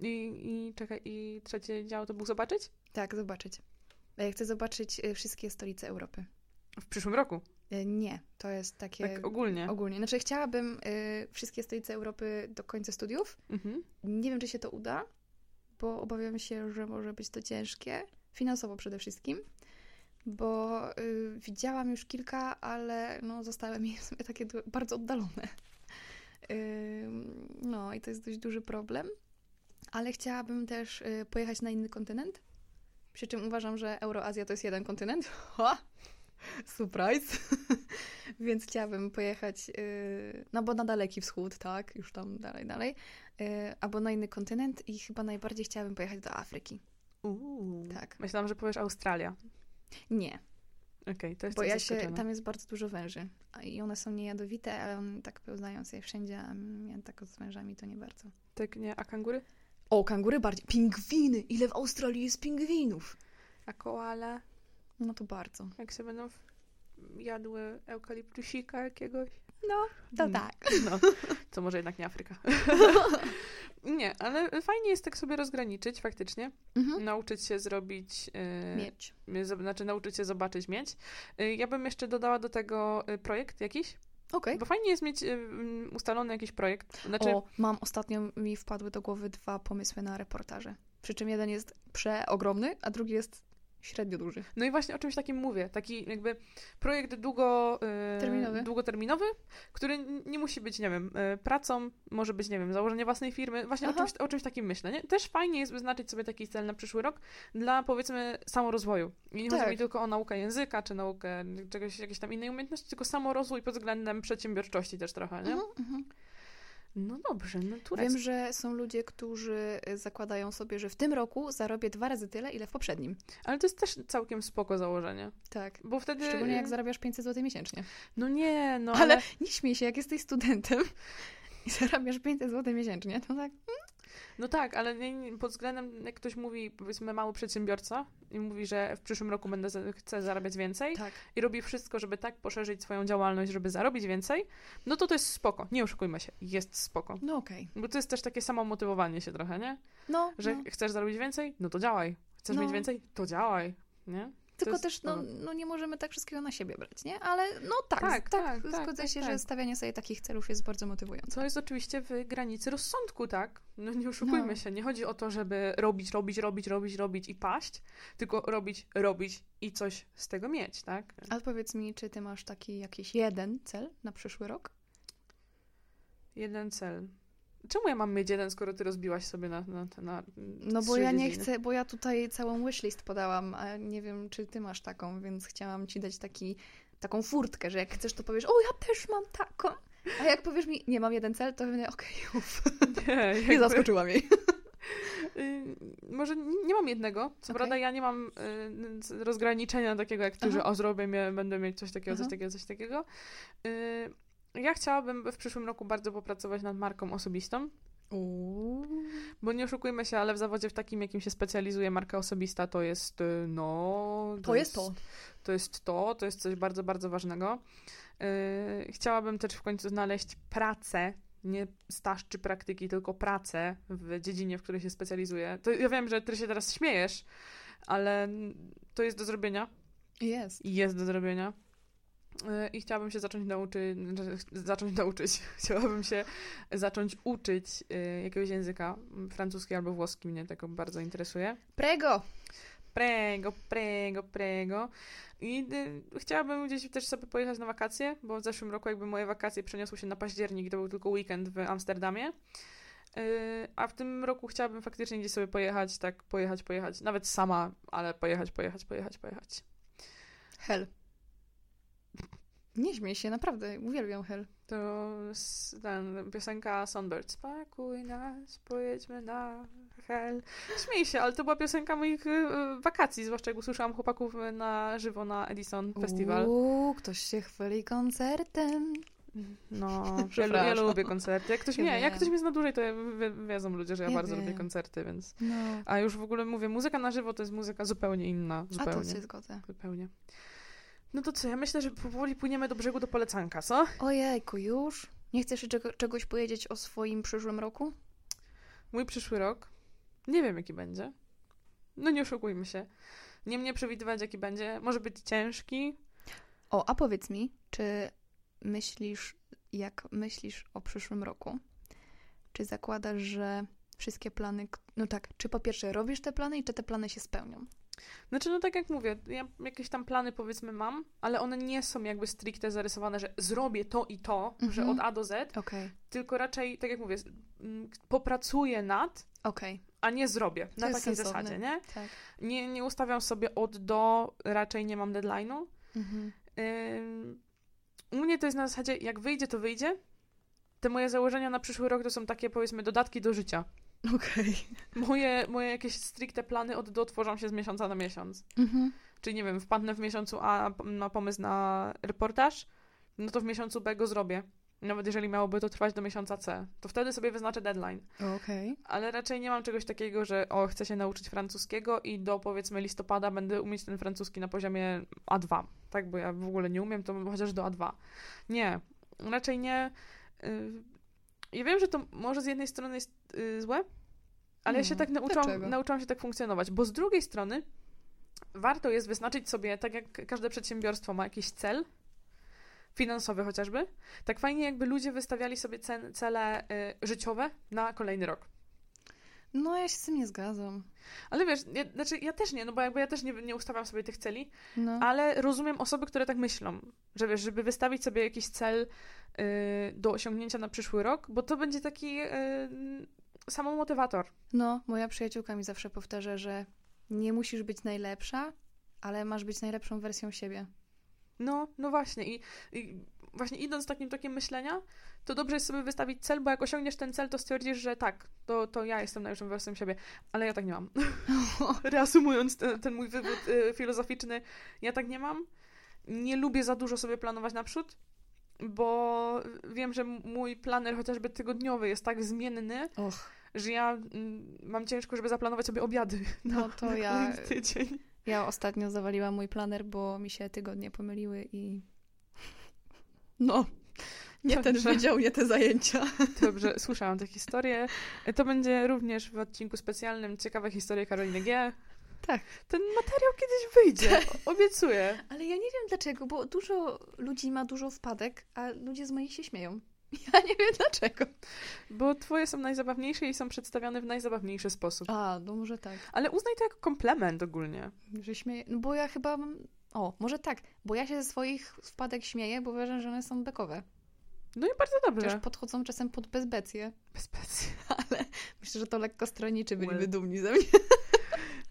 I, I czekaj, i trzecie działo to był zobaczyć? Tak, zobaczyć. Ja chcę zobaczyć y, wszystkie stolice Europy. W przyszłym roku? Y, Nie, to jest takie Tak ogólnie. ogólnie. Znaczy chciałabym y, wszystkie stolice Europy do końca studiów. Mhm. Nie wiem, czy się to uda, bo obawiam się, że może być to ciężkie. Finansowo przede wszystkim. Bo y, widziałam już kilka, ale no, zostały mi w sumie takie bardzo oddalone. Ym, no i to jest dość duży problem. Ale chciałabym też y, pojechać na inny kontynent. Przy czym uważam, że Euroazja to jest jeden kontynent. Ha! Surprise! Więc chciałabym pojechać, y, no bo na Daleki Wschód, tak, już tam dalej, dalej, y, albo na inny kontynent i chyba najbardziej chciałabym pojechać do Afryki. Uuu. Tak. Myślałam, że powiesz Australia. Nie, Okej, to jest bo ja się, tam jest bardzo dużo węży i one są niejadowite, ale one tak pełzają sobie wszędzie, a mnie tak z wężami to nie bardzo. Tak, nie, a kangury? O, kangury bardziej. Pingwiny! Ile w Australii jest pingwinów? A koala? No to bardzo. Jak się będą jadły eukaliptusika jakiegoś? No, to Mm. tak. No, to może jednak nie Afryka. nie, ale fajnie jest tak sobie rozgraniczyć faktycznie. Mhm. Nauczyć się zrobić... Yy, Mieć. Znaczy nauczyć się zobaczyć mieć. Yy, ja bym jeszcze dodała do tego yy, projekt jakiś, Okej. bo fajnie jest mieć mm, ustalony jakiś projekt. Znaczy, O, mam ostatnio mi wpadły do głowy dwa pomysły na reportaże. Przy czym jeden jest przeogromny, a drugi jest średnio duży. No i właśnie o czymś takim mówię. Taki jakby projekt długo, yy, Terminowy. długoterminowy, który nie musi być, nie wiem, yy, pracą, może być, nie wiem, założenie własnej firmy. Właśnie o czymś, o czymś takim myślę. Nie? Też fajnie jest wyznaczyć sobie taki cel na przyszły rok dla, powiedzmy, samorozwoju. I nie chodzi Tak. mi tylko o naukę języka, czy naukę czegoś, jakiejś tam innej umiejętności, tylko samorozwój pod względem przedsiębiorczości też trochę, nie? Mhm, mhm. No dobrze, no turecki. Wiem, że są ludzie, którzy y, zakładają sobie, że w tym roku zarobię dwa razy tyle, ile w poprzednim. Ale to jest też całkiem spoko założenie. Tak. Bo wtedy... Szczególnie jak zarabiasz 500 zł miesięcznie. No nie, no ale... ale... nie śmiej się, jak jesteś studentem i zarabiasz 500 zł miesięcznie, to tak. No tak, ale pod względem, jak ktoś mówi, powiedzmy, mały przedsiębiorca i mówi, że w przyszłym roku będę za, chcę zarabiać więcej Tak. i robi wszystko, żeby tak poszerzyć swoją działalność, żeby zarobić więcej, no to to jest spoko. Nie oszukujmy się, jest spoko. No okej. Bo to jest też takie samo motywowanie się trochę, nie? No, Że no. chcesz zarobić więcej? No to działaj. Chcesz No. mieć więcej? To działaj, nie? Tylko jest też, no, no nie możemy tak wszystkiego na siebie brać, nie? Ale no tak, Tak, tak, tak, tak, zgodzę tak, się, tak. że stawianie sobie takich celów jest bardzo motywujące. Co jest oczywiście w granicy rozsądku, tak? No nie oszukujmy No. się. Nie chodzi o to, żeby robić, robić, robić, robić, robić i paść, tylko robić, robić i coś z tego mieć, tak? A powiedz mi, czy ty masz taki jakiś jeden cel na przyszły rok? Jeden cel. Czemu ja mam mieć jeden, skoro ty rozbiłaś sobie na, na, na No bo ja nie chcę, bo ja tutaj całą wishlist podałam, a nie wiem, czy ty masz taką, więc chciałam ci dać taki, taką furtkę, że jak chcesz, to powiesz, o, ja też mam taką. A jak powiesz mi, nie mam jeden cel, to będę, okej, uff, Nie, nie jakby, zaskoczyłam jej. y, może nie nie mam jednego. Co Okej. prawda ja nie mam y, rozgraniczenia takiego jak ty, że Aha. o zrobię, będę mieć coś takiego, coś Aha. takiego, coś takiego. Ja chciałabym w przyszłym roku bardzo popracować nad marką osobistą. Uuu. Bo nie oszukujmy się, ale w zawodzie w takim, jakim się specjalizuje marka osobista, to jest y, no. To jest to. To jest to, to jest coś bardzo, bardzo ważnego. Yy, chciałabym też w końcu znaleźć pracę, nie staż czy praktyki, tylko pracę w dziedzinie, w której się specjalizuję. To ja wiem, że ty się teraz śmiejesz, ale to jest do zrobienia Jest. jest do zrobienia. Yy, I chciałabym się zacząć nauczyć, znaczy, zacząć nauczyć, chciałabym się zacząć uczyć yy, jakiegoś języka, mm, francuski albo włoski, mnie tego bardzo interesuje. Prego! Prego, prego, prego. I y, chciałabym gdzieś też sobie pojechać na wakacje, bo w zeszłym roku jakby moje wakacje przeniosły się na październik, to był tylko weekend w Amsterdamie. Y, a w tym roku chciałabym faktycznie gdzieś sobie pojechać, tak pojechać, pojechać, nawet sama, ale pojechać, pojechać, pojechać, pojechać. Hel. Nie śmiej się, naprawdę, uwielbiam Hel. To ten, piosenka Songbird. Spakuj nas, pojedźmy na hell. Śmiej się, ale to była piosenka moich y, wakacji, zwłaszcza jak usłyszałam chłopaków y, na żywo na Edison Festival. Uuu, ktoś się chwali koncertem. No, ja, ja lubię koncerty. Jak ktoś, Ja mnie, jak ktoś mnie zna dłużej, to wie, wiedzą ludzie, że ja, Ja bardzo lubię wiem. koncerty, więc... No. A już w ogóle mówię, muzyka na żywo to jest muzyka zupełnie inna. A Zupełnie. to się zgodzę. Zupełnie. No to co, ja myślę, że powoli płyniemy do brzegu do polecanka, co? Ojejku, już? Nie chcesz czego, czegoś powiedzieć o swoim przyszłym roku? Mój przyszły rok, nie wiem jaki będzie. No nie oszukujmy się. Nie mnie przewidywać jaki będzie. Może być ciężki, O, a powiedz mi, czy myślisz, jak myślisz o przyszłym roku, czy zakładasz, że wszystkie plany, no tak, czy po pierwsze robisz te plany i czy te plany się spełnią? Znaczy, no tak jak mówię, ja jakieś tam plany powiedzmy mam, ale one nie są jakby stricte zarysowane, że zrobię to i to, że Mhm. od A do Z, Okej, tylko raczej, tak jak mówię, z- m, popracuję nad, okej, a nie zrobię. Na jest takiej sensowne. zasadzie, nie? tak. nie? Nie ustawiam sobie od do, raczej nie mam deadline'u. Mhm. Ym, U mnie to jest na zasadzie, jak wyjdzie, to wyjdzie. Te moje założenia na przyszły rok to są takie, powiedzmy, dodatki do życia. Okej. Moje, moje jakieś stricte plany od do tworzą się z miesiąca na miesiąc. Mhm. Czyli nie wiem, wpadnę w miesiącu A na pomysł na reportaż, no to w miesiącu B go zrobię. Nawet jeżeli miałoby to trwać do miesiąca C, to wtedy sobie wyznaczę deadline. Okej. Ale raczej nie mam czegoś takiego, że o, chcę się nauczyć francuskiego i do powiedzmy listopada będę umieć ten francuski na poziomie A2. Tak, bo ja w ogóle nie umiem, to chociaż do A2. Nie, raczej nie. Y, Ja wiem, że to może z jednej strony jest y, złe, ale ja się No, tak nauczyłam, dlaczego? nauczyłam się tak funkcjonować, bo z drugiej strony warto jest wyznaczyć sobie, tak jak każde przedsiębiorstwo ma jakiś cel, finansowy chociażby, tak fajnie jakby ludzie wystawiali sobie cen, cele y, życiowe na kolejny rok. No, ja się z tym nie zgadzam. Ale wiesz, ja, znaczy ja też nie, no bo jakby ja też nie, nie ustawiam sobie tych celi, No. ale rozumiem osoby, które tak myślą, że wiesz, żeby wystawić sobie jakiś cel y, do osiągnięcia na przyszły rok, bo to będzie taki y, samomotywator. No, moja przyjaciółka mi zawsze powtarza, że nie musisz być najlepsza, ale masz być najlepszą wersją siebie. No, no właśnie i, i właśnie idąc takim tokiem myślenia, to dobrze jest sobie wystawić cel, bo jak osiągniesz ten cel, to stwierdzisz, że tak, to, to ja jestem najlepszą wersją siebie, ale ja tak nie mam. Reasumując ten, ten mój wywód y, filozoficzny, ja tak nie mam. Nie lubię za dużo sobie planować naprzód, bo wiem, że mój planer chociażby tygodniowy jest tak zmienny, Och, że ja mam ciężko, żeby zaplanować sobie obiady na, No to na ja- tydzień. ja ostatnio zawaliłam mój planer, bo mi się tygodnie pomyliły i... No, nie ten Dobrze. wydział, nie te zajęcia. Dobrze, słyszałam tę historię. To będzie również w odcinku specjalnym Ciekawe historie Karoliny G. Tak. Ten materiał kiedyś wyjdzie, o- obiecuję. Ale ja nie wiem dlaczego, bo dużo ludzi ma dużo wpadek, a ludzie z moich się śmieją. Ja nie wiem dlaczego. Bo twoje są najzabawniejsze i są przedstawiane w najzabawniejszy sposób. A, no może tak. Ale uznaj to jako komplement ogólnie. Że śmieję. No bo ja chyba. mam- O, może tak. Bo ja się ze swoich wpadek śmieję, bo uważam, że one są bekowe. No i bardzo dobrze. Chociaż podchodzą czasem pod bezbecję. Bez pensji. Ale myślę, że to lekko stroniczy byliby Well. dumni ze mnie.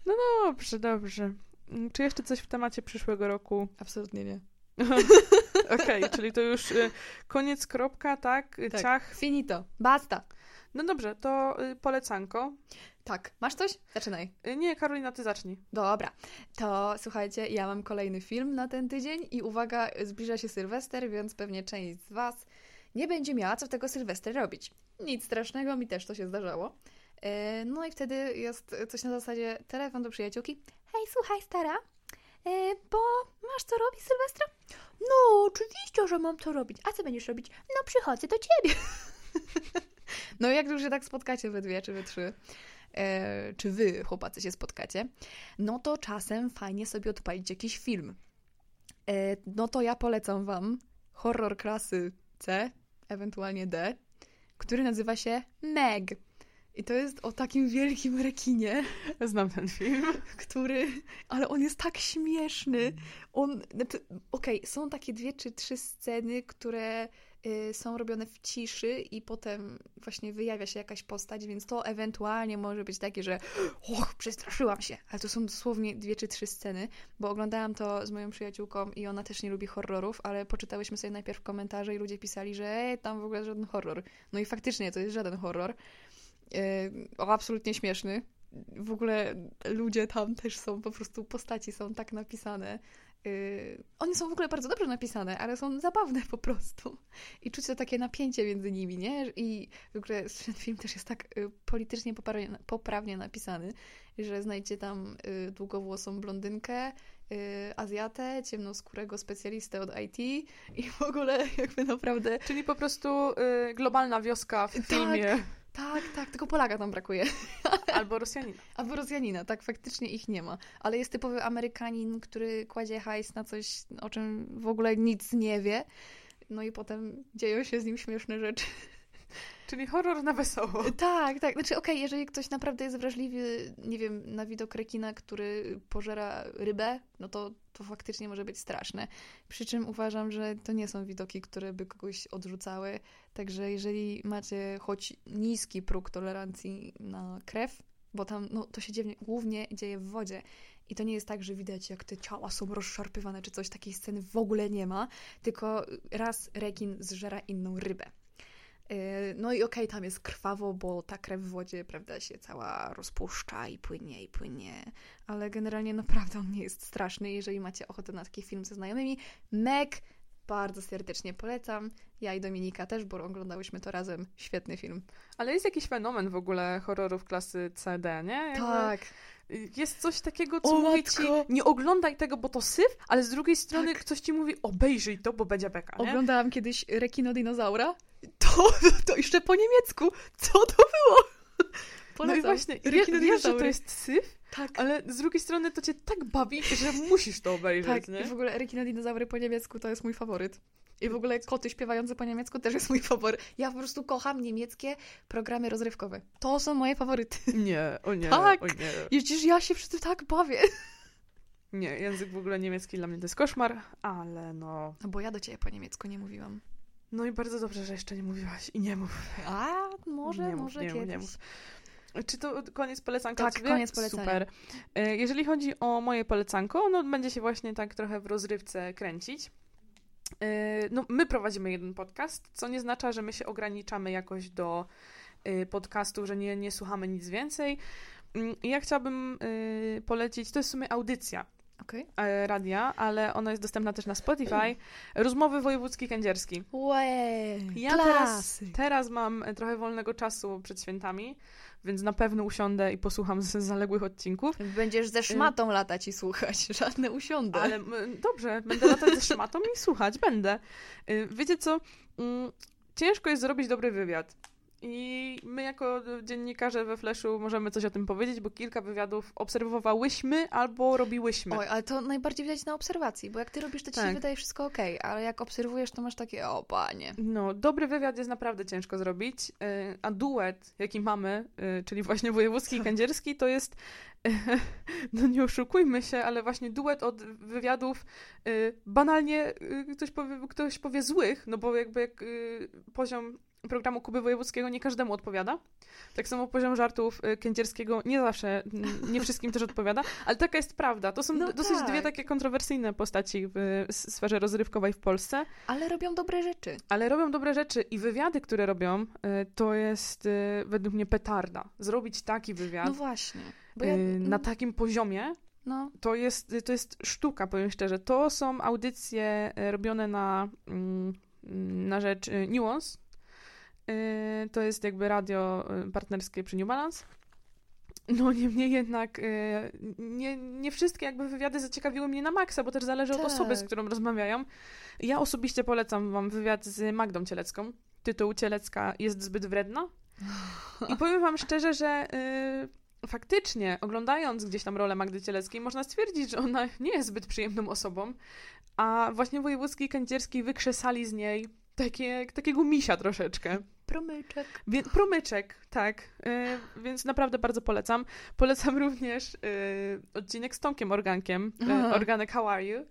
No dobrze, dobrze. Mm, Czy jeszcze coś w temacie przyszłego roku? Absolutnie nie. Okej, czyli to już y, koniec, kropka, tak? Tak. Ciach. Finito. Basta. No dobrze, to y, polecanko. Tak. Masz coś? Zaczynaj. Y, Nie, Karolina, ty zacznij. Dobra, to słuchajcie, ja mam kolejny film na ten tydzień i uwaga, zbliża się Sylwester, więc pewnie część z Was nie będzie miała co w tego Sylwestra robić. Nic strasznego, mi też to się zdarzało. E, No i wtedy jest coś na zasadzie telefon do przyjaciółki. Hej, słuchaj stara, e, bo masz co robić Sylwestra? No, oczywiście, że mam co robić. A co będziesz robić? No, przychodzę do ciebie. no jak już się tak spotkacie we dwie czy we trzy, e, czy wy, chłopacy, się spotkacie, no to czasem fajnie sobie odpalić jakiś film. No to ja polecam wam horror klasy C, ewentualnie D, który nazywa się Meg. I to jest o takim wielkim rekinie, Znam ten film. który, ale on jest tak śmieszny. On, znaczy, okej, są takie dwie czy trzy sceny, które y, są robione w ciszy i potem właśnie wyjawia się jakaś postać, więc to ewentualnie może być takie, że och, przestraszyłam się. Ale to są dosłownie dwie czy trzy sceny, bo oglądałam to z moją przyjaciółką i ona też nie lubi horrorów, ale poczytałyśmy sobie najpierw komentarze i ludzie pisali, że e, tam w ogóle żaden horror. No i faktycznie to jest żaden horror. Y, o, absolutnie śmieszny. W ogóle ludzie tam też są, po prostu postaci są tak napisane. Yy, one są w ogóle bardzo dobrze napisane, ale są zabawne po prostu. I czuć to takie napięcie między nimi, nie? I w ogóle ten film też jest tak y, politycznie poprawnie, napisany, że znajdzie tam y, długowłosą blondynkę, y, Azjatę, ciemnoskórego specjalistę od IT i w ogóle jakby naprawdę Czyli po prostu globalna wioska w Tak. filmie. Tak, tak, tylko Polaka tam brakuje. Albo Rosjanina. Albo Rosjanina, tak, faktycznie ich nie ma. Ale jest typowy Amerykanin, który kładzie hajs na coś, o czym w ogóle nic nie wie. No i potem dzieją się z nim śmieszne rzeczy. Czyli horror na wesoło. Tak, tak. Znaczy, okej, jeżeli ktoś naprawdę jest wrażliwy, nie wiem, na widok rekina, który pożera rybę, no to, to faktycznie może być straszne. Przy czym uważam, że to nie są widoki, które by kogoś odrzucały. Także jeżeli macie choć niski próg tolerancji na krew, bo tam no, to się dzieje, głównie dzieje w wodzie. I to nie jest tak, że widać, jak te ciała są rozszarpywane, czy coś takiej sceny w ogóle nie ma, tylko raz rekin zżera inną rybę. Yy, No i okej, tam jest krwawo, bo ta krew w wodzie, prawda, się cała rozpuszcza i płynie, i płynie. Ale generalnie naprawdę on nie jest straszny. Jeżeli macie ochotę na taki film ze znajomymi, Meg bardzo serdecznie polecam. Ja i Dominika też, bo oglądałyśmy to razem. Świetny film. Ale jest jakiś fenomen w ogóle horrorów klasy CD, nie? Jakby Tak. Jest coś takiego, co O, mówi ci, nie oglądaj tego, bo to syf, ale z drugiej strony Tak. ktoś ci mówi, obejrzyj to, bo będzie beka, nie? Oglądałam kiedyś Rekinodinozaura. To, to jeszcze po niemiecku. Co to było? No i Polecam. właśnie, wie, wiesz, że to jest syf, Tak. ale z drugiej strony to cię tak bawi, że musisz to obejrzeć, Tak, nie? i w ogóle rekinodinozaury po niemiecku to jest mój faworyt. I w ogóle koty śpiewające po niemiecku też jest mój faworyt. Ja po prostu kocham niemieckie programy rozrywkowe. To są moje faworyty. Nie, o nie, Tak. o nie. Jeśli ja się przy tym tak bawię. Nie, język w ogóle niemiecki dla mnie to jest koszmar, ale no... No bo ja do ciebie po niemiecku nie mówiłam. No i bardzo dobrze, że jeszcze nie mówiłaś i nie mów. A, może, Nie mów, może nie mów, kiedyś. nie mów. Czy to koniec polecanka? Tak, koniec polecenia. Super. E, Jeżeli chodzi o moje polecanko, ono będzie się właśnie tak trochę w rozrywce kręcić. E, No, my prowadzimy jeden podcast, co nie oznacza, że my się ograniczamy jakoś do e, podcastu, że nie, nie słuchamy nic więcej. Mm, Ja chciałabym e, polecić, to jest w sumie audycja Okej. e, radia, ale ona jest dostępna też na Spotify. Rozmowy wojewódzki kędzierski. Łe, Ja teraz, teraz mam e, trochę wolnego czasu przed świętami, więc na pewno usiądę i posłucham z zaległych odcinków. Będziesz ze szmatą latać i słuchać. Żadne usiądę. Ale dobrze, będę latać ze szmatą i słuchać, będę. Y, Wiecie co? Mm, Ciężko jest zrobić dobry wywiad. I my jako dziennikarze we Flashu możemy coś o tym powiedzieć, bo kilka wywiadów obserwowałyśmy albo robiłyśmy. Oj, ale to najbardziej widać na obserwacji, bo jak ty robisz, to ci się Tak. wydaje wszystko okej, ale jak obserwujesz, to masz takie, o panie. No, dobry wywiad jest naprawdę ciężko zrobić, y, a duet, jaki mamy, y, czyli właśnie wojewódzki i kędzierski, to jest, no nie oszukujmy się, ale właśnie duet od wywiadów y, banalnie y, ktoś powie, ktoś powie złych, no bo jakby jak y, poziom programu Kuby Wojewódzkiego nie każdemu odpowiada. Tak samo poziom żartów y, kędzierskiego nie zawsze, nie wszystkim też odpowiada, ale taka jest prawda. To są No dosyć tak. dwie takie kontrowersyjne postaci w sferze rozrywkowej w Polsce. Ale robią dobre rzeczy. Ale robią dobre rzeczy i wywiady, które robią, y, to jest y, według mnie petarda. Zrobić taki wywiad No właśnie. Ja, na takim poziomie, no, to jest, to jest sztuka, powiem szczerze. To są audycje robione na, mm, na rzecz Nuance. Y, To jest jakby radio y, partnerskie przy New Balance. No niemniej jednak y, nie, nie wszystkie jakby wywiady zaciekawiły mnie na maksa, bo też zależy od Tak. osoby, z którą rozmawiają. Ja osobiście polecam wam wywiad z Magdą Cielecką. Tytuł Cielecka jest zbyt wredna. I powiem wam szczerze, że faktycznie oglądając gdzieś tam rolę Magdy Cieleckiej można stwierdzić, że ona nie jest zbyt przyjemną osobą, a właśnie wojewódzki i wykrzesali z niej takie, takiego misia troszeczkę. Promyczek. Wie, promyczek, tak. Y, więc naprawdę bardzo polecam. Polecam również y, odcinek z Tomkiem Organkiem, Aha. Organek How Are You.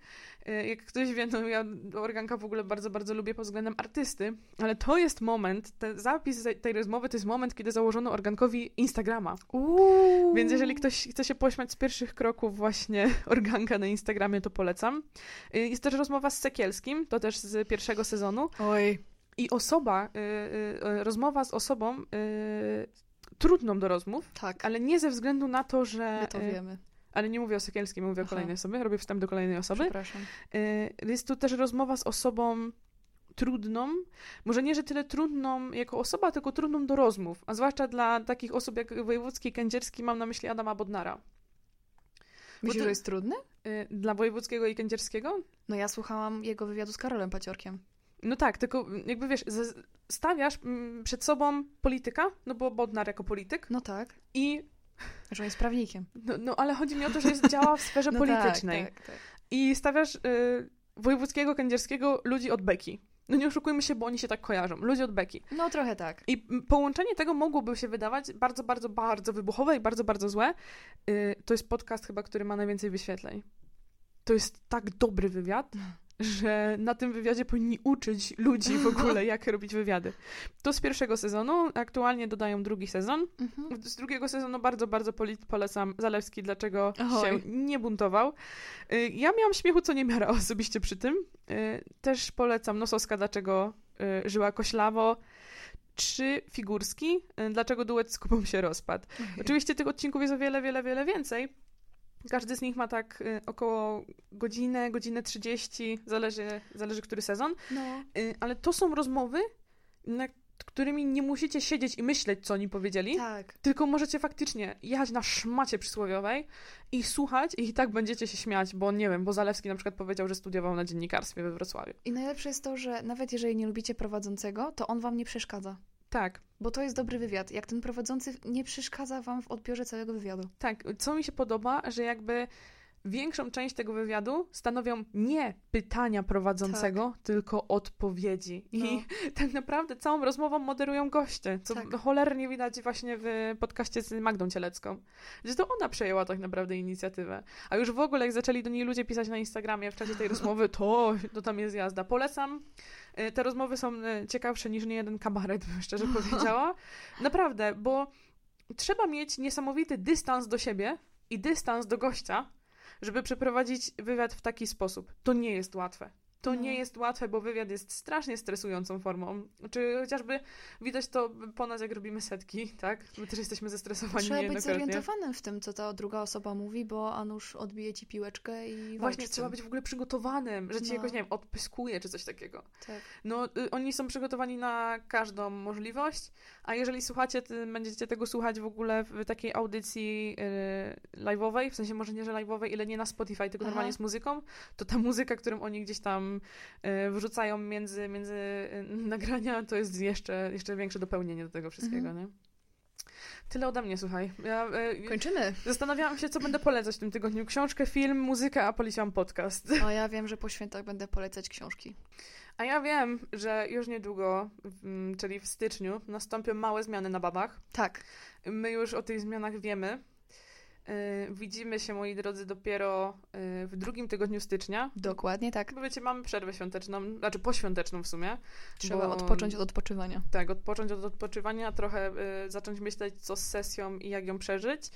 Jak ktoś wie, no ja Organka w ogóle bardzo, bardzo lubię pod względem artysty, ale to jest moment, ten zapis tej- rozmowy to jest moment, kiedy założono Organkowi Instagrama. Uuu. Więc jeżeli ktoś chce się pośmiać z pierwszych kroków właśnie Organka na Instagramie, to polecam. Jest też rozmowa z Sekielskim, to też z pierwszego sezonu. Oj. I osoba, y, y, y, rozmowa z osobą trudną do rozmów, Tak, ale nie ze względu na to, że. my to wiemy. ale nie mówię o Sekielskim, mówię o Aha. kolejnej osobie, robię wstęp do kolejnej osoby. Przepraszam. Jest tu też rozmowa z osobą trudną, może nie, że tyle trudną jako osoba, tylko trudną do rozmów, a zwłaszcza dla takich osób jak Wojewódzki i Kędzierski, mam na myśli Adama Bodnara. Myślisz, to- że jest trudny? Dla Wojewódzkiego i Kędzierskiego? No ja słuchałam jego wywiadu z Karolem Paciorkiem. No tak, tylko jakby wiesz, stawiasz mm, przed sobą polityka, no bo Bodnar jako polityk No tak. i Że jest prawnikiem. no, no ale chodzi mi o to, że jest, działa w sferze No politycznej. Tak, tak, tak. I stawiasz y, wojewódzkiego, kędzierskiego ludzi od beki. No nie oszukujmy się, bo oni się tak kojarzą. Ludzi od beki. No trochę tak. I mm, połączenie tego mogłoby się wydawać bardzo, bardzo, bardzo wybuchowe i bardzo, bardzo złe. Y, to jest podcast chyba, który ma najwięcej wyświetleń. To jest tak dobry wywiad, że na tym wywiadzie powinni uczyć ludzi w ogóle, jak robić wywiady. To z pierwszego sezonu. Aktualnie dodają drugi sezon. Mhm. Z drugiego sezonu bardzo, bardzo polecam Zalewski, dlaczego Oj. się nie buntował. Y, Ja miałam śmiechu co niemiara osobiście przy tym. Y, Też polecam Nosowska, dlaczego y, żyła koślawo. Czy Figurski, dlaczego duet z Kubą się rozpadł. Oczywiście tych odcinków jest o wiele, wiele, wiele więcej. Każdy z nich ma tak y, około godzinę, godzinę 30, zależy, zależy który sezon. No. Y, Ale to są rozmowy, nad którymi nie musicie siedzieć i myśleć, co oni powiedzieli. Tak. Tylko możecie faktycznie jechać na szmacie przysłowiowej i słuchać i tak będziecie się śmiać, bo nie wiem, bo Zalewski na przykład powiedział, że studiował na dziennikarstwie we Wrocławiu. I najlepsze jest to, że nawet jeżeli nie lubicie prowadzącego, to on wam nie przeszkadza. Tak, Bo to jest dobry wywiad. Jak ten prowadzący nie przeszkadza wam w odbiorze całego wywiadu. tak. Co mi się podoba, że jakby większą część tego wywiadu stanowią nie pytania prowadzącego, tylko odpowiedzi. I No. tak naprawdę całą rozmową moderują goście, co Tak. cholernie widać właśnie w podcaście z Magdą Cielecką. Że to ona przejęła tak naprawdę inicjatywę. A już w ogóle jak zaczęli do niej ludzie pisać na Instagramie w czasie tej rozmowy, to, to tam jest jazda. Polecam. Y, Te rozmowy są y, ciekawsze niż nie jeden kabaret, bym szczerze powiedziała. Naprawdę, bo trzeba mieć niesamowity dystans do siebie i dystans do gościa, żeby przeprowadzić wywiad w taki sposób. To nie jest łatwe. To No. nie jest łatwe, bo wywiad jest strasznie stresującą formą. Czy chociażby widać to po nas, jak robimy setki, tak? My też jesteśmy zestresowani Trzeba być zorientowanym w tym, co ta druga osoba mówi, bo a nuż odbije ci piłeczkę i Właśnie, walczy trzeba być w ogóle przygotowanym, że ci No. jakoś, nie wiem, odpyskuje czy coś takiego. Tak. No, y, oni są przygotowani na każdą możliwość, a jeżeli słuchacie, będziecie tego słuchać w ogóle w takiej audycji y, live'owej, w sensie może nie, że live'owej, ile nie na Spotify, tylko Aha. normalnie z muzyką, to ta muzyka, którą oni gdzieś tam y, wrzucają między, między y, nagrania, to jest jeszcze, jeszcze większe dopełnienie do tego wszystkiego, Mhm. nie? Tyle ode mnie, słuchaj. Ja, y, Kończymy. zastanawiałam się, co będę polecać w tym tygodniu. Książkę, film, muzykę, a poleciłam podcast. A ja wiem, że po świętach będę polecać książki. A ja wiem, że już niedługo, mm, czyli w styczniu, nastąpią małe zmiany na babach. Tak. My już o tych zmianach wiemy. Yy, widzimy się, moi drodzy, dopiero yy, w drugim tygodniu stycznia. Dokładnie tak. Bo wiecie, mamy przerwę świąteczną, znaczy poświąteczną w sumie. Trzeba Bo- odpocząć od odpoczywania. Tak, odpocząć od odpoczywania, trochę yy, zacząć myśleć, co z sesją i jak ją przeżyć.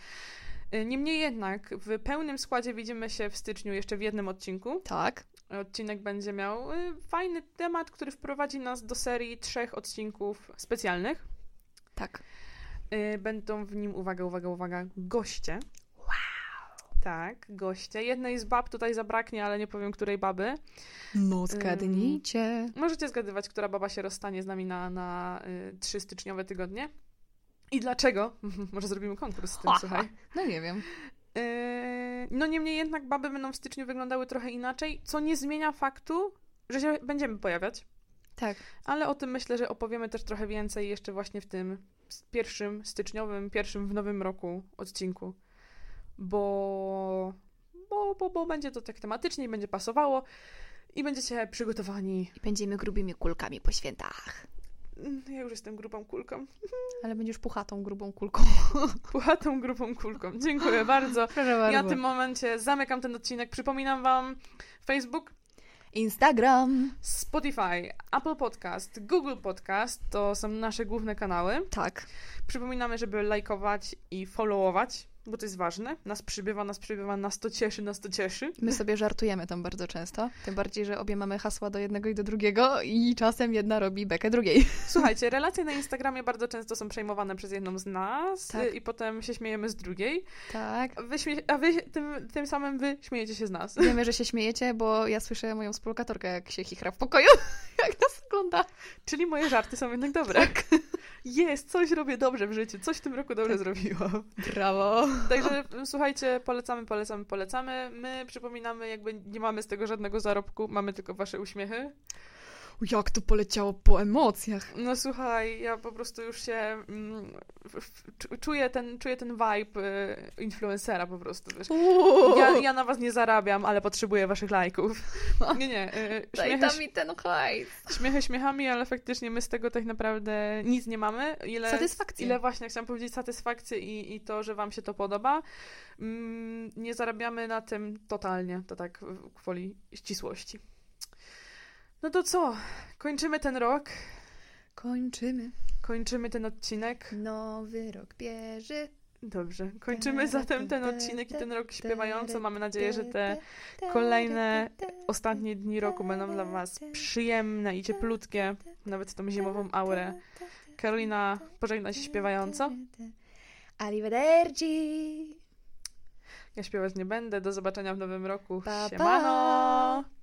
Niemniej jednak, w pełnym składzie widzimy się w styczniu jeszcze w jednym odcinku. Tak. Odcinek będzie miał y, fajny temat, który wprowadzi nas do serii trzech odcinków specjalnych. Tak. Y, Będą w nim, uwaga, uwaga, uwaga, goście. Tak, goście. Jednej z bab tutaj zabraknie, ale nie powiem, której baby. No zgadnijcie. Możecie zgadywać, która baba się rozstanie z nami na, na y, trzy styczniowe tygodnie. I dlaczego? Może zrobimy konkurs z tym, słuchaj. No nie wiem. Yy, No niemniej jednak baby będą w styczniu wyglądały trochę inaczej, co nie zmienia faktu, że się będziemy pojawiać. Tak. Ale o tym myślę, że opowiemy też trochę więcej jeszcze właśnie w tym pierwszym styczniowym, pierwszym w nowym roku odcinku. Bo, bo, bo, bo będzie to tak tematycznie i będzie pasowało i będziecie przygotowani. I będziemy grubimi kulkami po świętach. Mm, Ja już jestem grubą kulką. Ale będziesz puchatą, grubą kulką. Puchatą grubą kulką. Dziękuję bardzo. Proszę bardzo. Ja w tym momencie zamykam ten odcinek. Przypominam Wam Facebook, Instagram. Spotify, Apple Podcast, Google Podcast to są nasze główne kanały. Tak. Przypominamy, żeby lajkować i followować, bo to jest ważne. Nas przybywa, nas przybywa, nas to cieszy, nas to cieszy. My sobie żartujemy tam bardzo często. Tym bardziej, że obie mamy hasła do jednego i do drugiego i czasem jedna robi bekę drugiej. Słuchajcie, relacje na Instagramie bardzo często są przejmowane przez jedną z nas Tak. i potem się śmiejemy z drugiej, Tak. a wy, a wy tym, tym samym wy śmiejecie się z nas. Wiemy, że się śmiejecie, bo ja słyszę moją współlokatorkę, jak się chichra w pokoju, jak nas ogląda. Czyli moje żarty są jednak dobre. Jest, coś robię dobrze w życiu, coś w tym roku dobrze Tak. zrobiłam. Brawo. Także słuchajcie, polecamy, polecamy, polecamy. My przypominamy, jakby nie mamy z tego żadnego zarobku, mamy tylko wasze uśmiechy. Jak to poleciało po emocjach. No słuchaj, ja po prostu już się mm, czuję ten, czuję ten vibe y, influencera po prostu. Ja, ja na was nie zarabiam, ale potrzebuję waszych lajków. Nie, nie. y, Daj Śmiechy, tam mi ten hajs. śmiechy śmiechami, ale faktycznie my z tego tak naprawdę nic nie mamy. Ile, Satysfakcję. Ile właśnie chciałam powiedzieć satysfakcję i, i to, że wam się to podoba. Mm, nie zarabiamy na tym totalnie, to tak w gwoli ścisłości. No to co? Kończymy ten rok. Kończymy. Kończymy ten odcinek. Nowy rok bierze. Dobrze. Kończymy zatem ten odcinek i ten rok śpiewająco. Mamy nadzieję, że te kolejne, ostatnie dni roku będą dla Was przyjemne i cieplutkie, nawet tą zimową aurę. Karolina pożegna się śpiewająco. Arrivederci. Ja śpiewać nie będę. Do zobaczenia w nowym roku. Pa. Siemano!